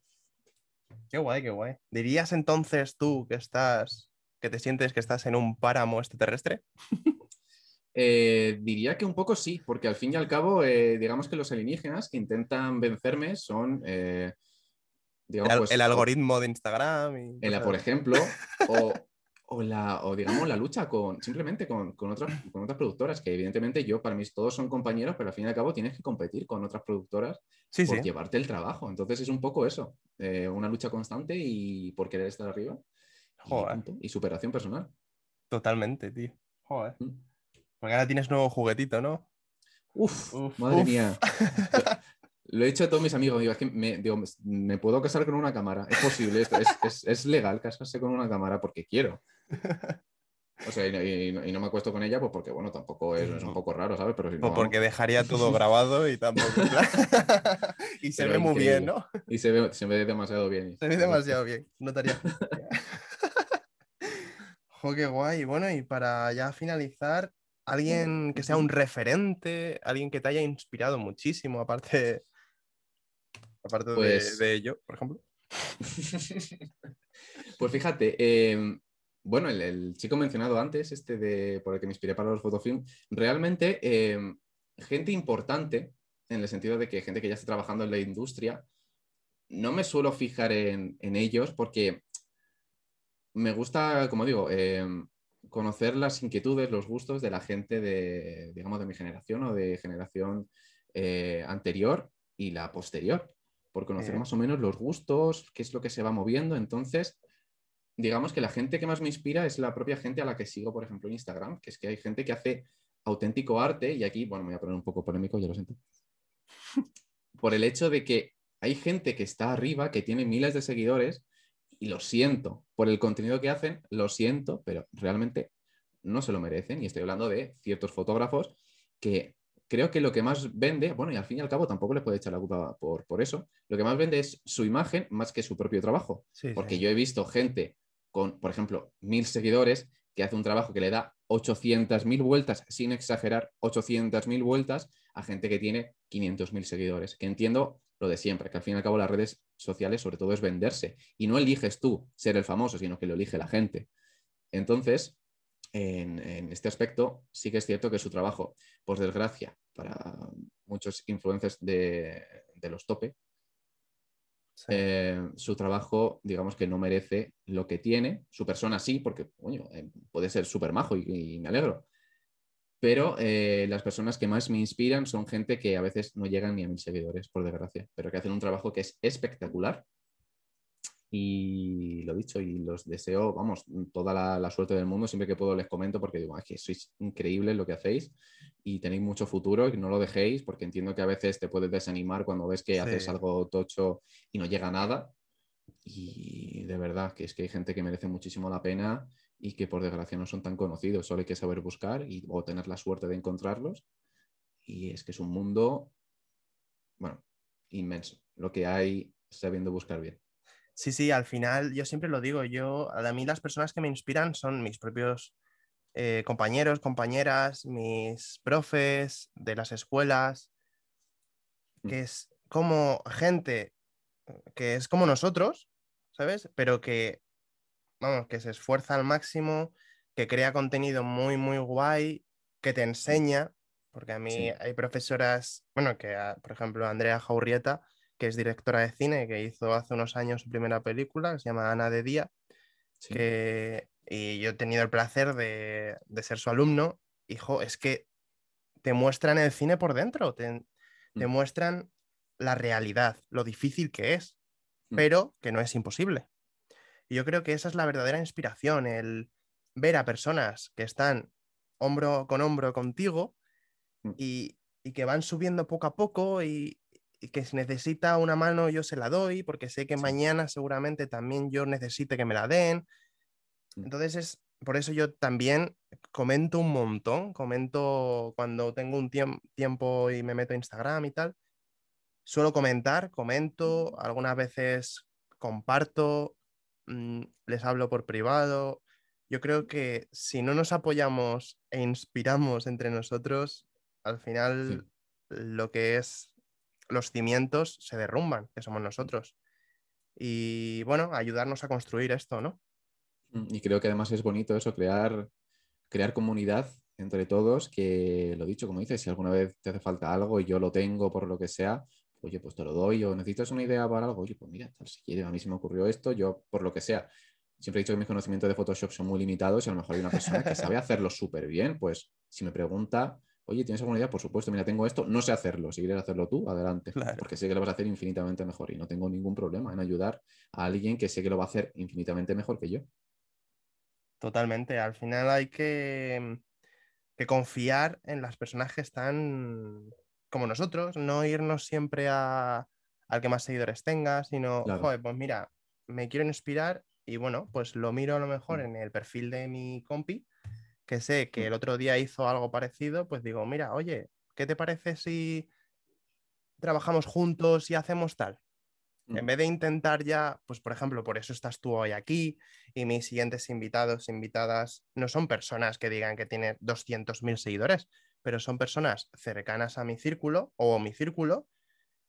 Qué guay, qué guay. ¿Dirías entonces tú que estás, que te sientes que estás en un páramo extraterrestre? [laughs] Eh, diría que un poco sí porque al fin y al cabo eh, digamos que los alienígenas que intentan vencerme son eh, El, digamos pues, el algoritmo de Instagram y el- por ejemplo o, [laughs] o, la, o digamos la lucha con simplemente con, con, otras, con otras productoras, que evidentemente yo, para mí todos son compañeros, pero al fin y al cabo tienes que competir con otras productoras por llevarte el trabajo. Entonces es un poco eso, eh, una lucha constante y por querer estar arriba. Y, superación personal. Totalmente, tío. Joder. Mm. Porque ahora tienes nuevo juguetito, ¿no? Uf, madre mía. [laughs] Lo he dicho a todos mis amigos, digo, es que me, digo, me puedo casar con una cámara, es posible, es, es, es, legal casarse con una cámara porque quiero. O sea, y, no, me acuesto con ella, pues porque, bueno, tampoco es, un poco raro, ¿sabes? Pero o porque dejaría [laughs] todo grabado y tampoco. [laughs] y se ve muy bien, ¿no? Y se ve, se ve demasiado bien. Se ve demasiado bien, notaría. [laughs] jo, qué guay. Bueno, y para ya finalizar, alguien que sea un referente, alguien que te haya inspirado muchísimo, aparte, aparte de, pues ello, por ejemplo. pues fíjate, em, bueno, el, chico mencionado antes, este de por el que me inspiré para los fotofilms, realmente em, gente importante, en el sentido de que gente que ya está trabajando en la industria, no me suelo fijar en, ellos porque me gusta, como digo, em, conocer las inquietudes, los gustos de la gente de, digamos, de mi generación o de generación eh, anterior y la posterior, por conocer más o menos los gustos, qué es lo que se va moviendo. Entonces, digamos que la gente que más me inspira es la propia gente a la que sigo, por ejemplo, en Instagram, que es que hay gente que hace auténtico arte y aquí, bueno, me voy a poner un poco polémico, ya lo siento, [laughs] por el hecho de que hay gente que está arriba, que tiene miles de seguidores y lo siento por el contenido que hacen, lo siento, pero realmente no se lo merecen. Y estoy hablando de ciertos fotógrafos que creo que lo que más vende, bueno, y al fin y al cabo tampoco le puede echar la culpa por, por eso, lo que más vende es su imagen más que su propio trabajo. porque yo he visto gente con, por ejemplo, mil seguidores que hace un trabajo que le da 800.000 vueltas, sin exagerar, 800.000 vueltas a gente que tiene 500.000 seguidores. Que entiendo lo de siempre, que al fin y al cabo las redes sociales sobre todo es venderse. Y no eliges tú ser el famoso, sino que lo elige la gente. Entonces, en, este aspecto, sí que es cierto que su trabajo, por desgracia, para muchos influencers de, los tope, eh, su trabajo, digamos que no merece lo que tiene, su persona sí, porque eh, puede ser súper majo y, me alegro, pero eh, las personas que más me inspiran son gente que a veces no llegan ni a mil seguidores, por desgracia, pero que hacen un trabajo que es espectacular. Y lo dicho, y los deseo, vamos, toda la, suerte del mundo. Siempre que puedo les comento porque digo, que sois increíbles lo que hacéis y tenéis mucho futuro y no lo dejéis porque entiendo que a veces te puedes desanimar cuando ves que haces algo tocho y no llega a nada. Y de verdad que es que hay gente que merece muchísimo la pena y que por desgracia no son tan conocidos. Solo hay que saber buscar y, o tener la suerte de encontrarlos. Y es que es un mundo, bueno, inmenso. Lo que hay sabiendo buscar bien. Sí, sí, al final yo siempre lo digo, yo, a mí las personas que me inspiran son mis propios eh, compañeros, compañeras, mis profes de las escuelas, mm. que es como gente que es como nosotros, ¿sabes? Pero que vamos, que se esfuerza al máximo, que crea contenido muy, muy guay, que te enseña, porque a mí hay profesoras, bueno, que por ejemplo Andrea Jaurrieta, que es directora de cine, que hizo hace unos años su primera película, que se llama Ana de Día, que, y yo he tenido el placer de, ser su alumno, hijo, es que te muestran el cine por dentro, te, te mm. muestran la realidad, lo difícil que es, mm. pero que no es imposible. Y yo creo que esa es la verdadera inspiración, el ver a personas que están hombro con hombro contigo mm. y, que van subiendo poco a poco y, que si necesita una mano yo se la doy porque sé que mañana seguramente también yo necesite que me la den. Mm. Entonces es por eso yo también comento un montón, comento cuando tengo un tiempo y me meto a Instagram y tal. Suelo comentar, comento, mm. algunas veces comparto, Mm, les hablo por privado. Yo creo que si no nos apoyamos e inspiramos entre nosotros, al final lo que es los cimientos se derrumban, que somos nosotros. Y bueno, ayudarnos a construir esto, ¿no? Mm, y creo que además es bonito eso, crear, crear comunidad entre todos, que lo dicho, como dices, si alguna vez te hace falta algo y yo lo tengo por lo que sea, oye, pues te lo doy, o necesitas una idea para algo, oye, pues mira, tal, si quieres, a mí se me ocurrió esto, yo por lo que sea, siempre he dicho que mis conocimientos de Photoshop son muy limitados y a lo mejor hay una persona que [laughs] sabe hacerlo súper bien, pues si me pregunta, oye, ¿tienes alguna idea? Por supuesto, mira, tengo esto, no sé hacerlo, si quieres hacerlo tú, adelante, Claro. porque sé que lo vas a hacer infinitamente mejor y no tengo ningún problema en ayudar a alguien que sé que lo va a hacer infinitamente mejor que yo. Totalmente. Al final hay que, que confiar en las personas que están como nosotros, no irnos siempre a, al que más seguidores tenga, sino, Claro. joder, pues mira, me quiero inspirar y bueno, pues lo miro a lo mejor Mm. en el perfil de mi compi, que sé que Mm. el otro día hizo algo parecido, pues digo, mira, oye, ¿qué te parece si trabajamos juntos y hacemos tal? En Mm. vez de intentar ya, pues por ejemplo, por eso estás tú hoy aquí y mis siguientes invitados, invitadas, no son personas que digan que tienen 200.000 seguidores, pero son personas cercanas a mi círculo o mi círculo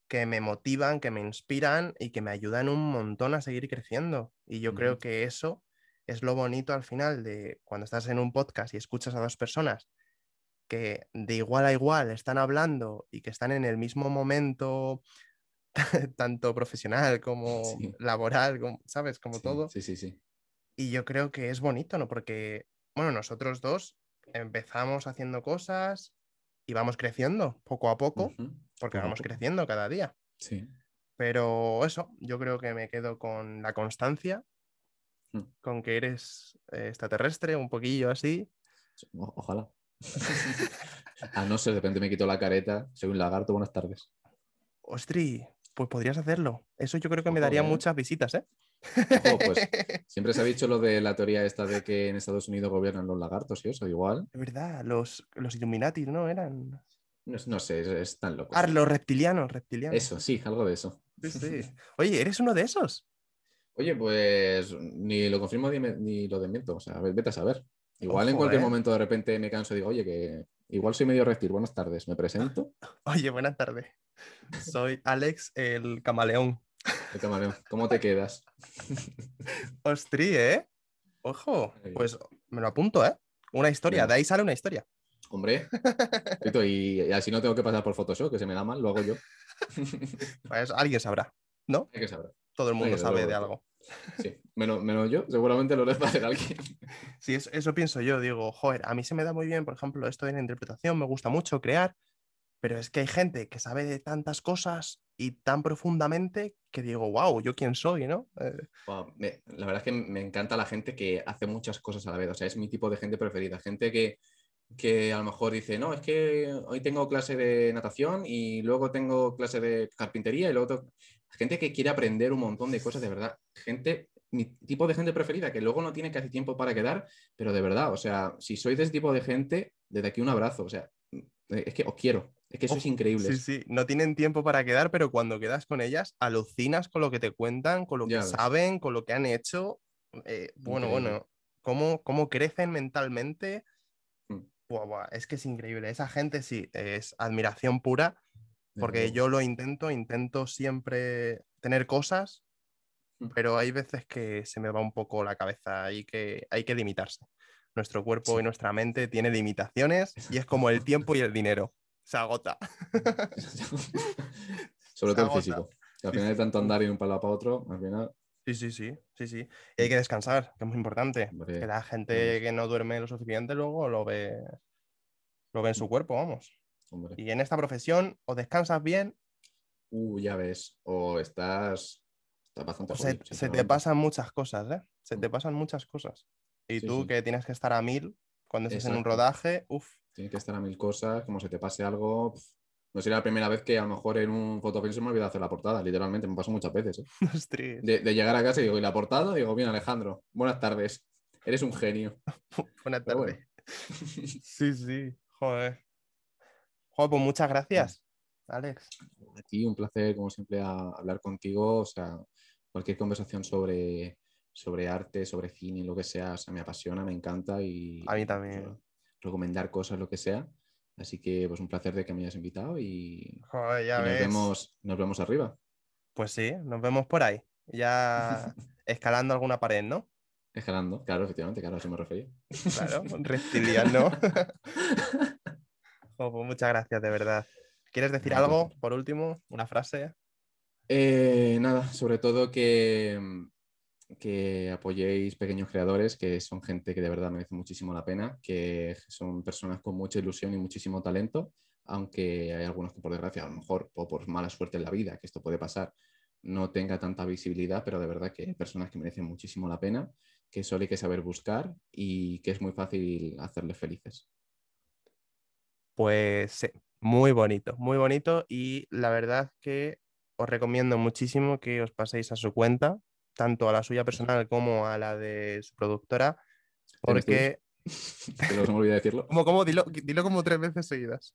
que me motivan, que me inspiran y que me ayudan un montón a seguir creciendo. Y yo creo que eso es lo bonito al final de cuando estás en un podcast y escuchas a dos personas que de igual a igual están hablando y que están en el mismo momento [laughs] tanto profesional como Sí. laboral, como, ¿sabes? Como Sí, todo. Sí, sí, sí. Y yo creo que es bonito, ¿no? Porque, bueno, nosotros dos empezamos haciendo cosas y vamos creciendo poco a poco, porque Poco vamos poco. creciendo cada día. Sí. Pero eso, yo creo que me quedo con la constancia, Mm. con que eres eh, extraterrestre, un poquillo así. O- ojalá. [laughs] [laughs] a no ser, de repente me quito la careta, soy un lagarto, buenas tardes. Ostri, pues podrías hacerlo. Eso yo creo que me daría ¿eh? muchas visitas, ¿eh? Ojo, pues [laughs] siempre se ha dicho lo de la teoría esta de que en Estados Unidos gobiernan los lagartos y eso, igual. Es verdad, los, los Illuminati, ¿no? Eran. No, no sé, es, es tan loco. Ah, los reptilianos, reptilianos. Eso, sí, algo de eso. Sí, sí. Oye, ¿eres uno de esos? Oye, pues ni lo confirmo ni, me- ni lo desmiento. O sea, a ver, vete a saber. Igual en cualquier ¿eh? momento de repente me canso y digo, oye, que igual soy medio reptil. Buenas tardes, me presento. [laughs] Oye, buenas tardes. Soy Alex el camaleón. El camarero, ¿Cómo te quedas? [laughs] Ostri, ¿eh? Ojo, pues me lo apunto, ¿eh? Una historia, de ahí sale una historia. Hombre, y, y así no tengo que pasar por Photoshop, que se me da mal, lo hago yo. [laughs] Pues alguien sabrá, ¿no? Hay que saber. Todo el mundo sabe de algo. Sí, menos, menos yo, seguramente lo debe hacer alguien. [laughs] Sí, eso, eso pienso yo. Digo, joder, a mí se me da muy bien, por ejemplo, esto de la interpretación, me gusta mucho crear, pero es que hay gente que sabe de tantas cosas y tan profundamente que digo, wow, ¿yo quién soy, no? Eh, Wow, me- la verdad es que me encanta la gente que hace muchas cosas a la vez. O sea, es mi tipo de gente preferida. Gente que, que a lo mejor dice, no, es que hoy tengo clase de natación y luego tengo clase de carpintería y luego tengo-". Gente que quiere aprender un montón de cosas de verdad. Gente, mi tipo de gente preferida, que luego no tiene casi tiempo para quedar, pero de verdad, o sea, si sois de ese tipo de gente, desde aquí un abrazo. O sea, es que os quiero. Es que sois Ojo, increíbles. Sí, sí, no tienen tiempo para quedar, pero cuando quedas con ellas, alucinas con lo que te cuentan, con lo Ya que ves. saben, con lo que han hecho. Eh, bueno, Increíble. bueno, cómo, cómo crecen mentalmente. Mm. Buah, buah, es que es increíble. Esa gente sí, es admiración pura, porque yo lo intento, intento siempre tener cosas, Mm. pero hay veces que se me va un poco la cabeza y que hay que limitarse. Nuestro cuerpo Sí. y nuestra mente tiene limitaciones y es como el tiempo y el dinero. Se agota. [laughs] [laughs] Sobre todo el físico. Que al final de tanto andar y de un palo para otro, al final. Sí, sí, sí, sí, sí. Y hay que descansar, que es muy importante. Hombre, que la gente que no duerme lo suficiente luego lo ve, lo ve en su cuerpo, vamos. Hombre. Y en esta profesión o descansas bien Uh, ya ves. O estás, estás bastante o se, jodido, se te pasan muchas cosas, ¿eh? Se te Mm. pasan muchas cosas. Y Sí, tú sí. que tienes que estar a mil cuando estés en un Exacto. rodaje, uff, Tiene que estar a mil cosas, como se te pase algo. No sería la primera vez que a lo mejor en un fotofilm se me olvida hacer la portada, literalmente, me pasó muchas veces. ¿eh? [laughs] De, de llegar a casa y digo, ¿y la portada? Digo, bien, Alejandro, buenas tardes, eres un genio. [laughs] buena Pero tarde. bueno. [laughs] Sí, sí, joder. Joder, pues muchas gracias, Alex. A ti, un placer, como siempre, a- hablar contigo. O sea, cualquier conversación sobre, sobre arte, sobre cine, lo que sea, o sea, me apasiona, me encanta y A mí también. recomendar cosas, lo que sea. Así que, pues, un placer de que me hayas invitado y, Joder, y ya nos, ves. vemos, nos vemos arriba. Pues sí, nos vemos por ahí. Ya [laughs] escalando alguna pared, ¿no? Escalando, claro, efectivamente, claro, a eso me refería. Claro, [laughs] reptiliano. [laughs] Jo, pues muchas gracias, de verdad. ¿Quieres decir algo, placer. por último? ¿Una frase? Eh, nada, sobre todo que, que apoyéis pequeños creadores, que son gente que de verdad merece muchísimo la pena, que son personas con mucha ilusión y muchísimo talento, aunque hay algunos que por desgracia, a lo mejor o por mala suerte en la vida, que esto puede pasar, no tenga tanta visibilidad, pero de verdad que hay personas que merecen muchísimo la pena, que solo hay que saber buscar y que es muy fácil hacerles felices. Pues sí, muy bonito, muy bonito y la verdad que os recomiendo muchísimo que os paséis a su cuenta, tanto a la suya personal como a la de su productora, porque... [laughs] Que no se me olvida decirlo. [laughs] como, como, dilo, dilo como tres veces seguidas.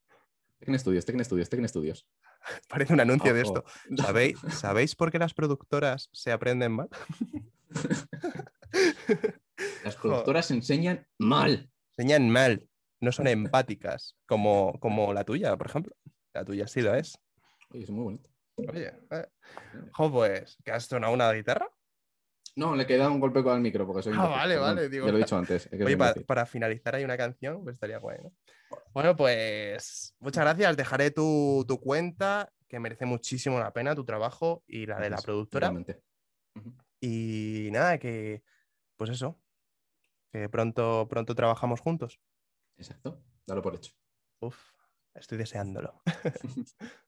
Tecne Estudios, Tecne Estudios, Tecne Estudios. [laughs] Parece un anuncio de esto. ¿Sabéis, ¿Sabéis por qué las productoras se aprenden mal? Las productoras enseñan mal. Enseñan mal, no son empáticas, como, como la tuya, por ejemplo. La tuya sí lo es. Oye, es muy bonito. Oye, eh. Jo, pues, ¿que has sonado una guitarra? No, le queda un golpe con el micro porque soy Ah, vale, vale, digo, Ya lo he dicho antes. Oye, para finalizar hay una canción, pues estaría guay, ¿no? Bueno, pues muchas gracias. Dejaré tu, tu cuenta, que merece muchísimo la pena tu trabajo y la de la productora. igualmente. Ujú. Y nada, que pues eso, que pronto, pronto trabajamos juntos. Exacto, dalo por hecho. Uf, estoy deseándolo. [laughs]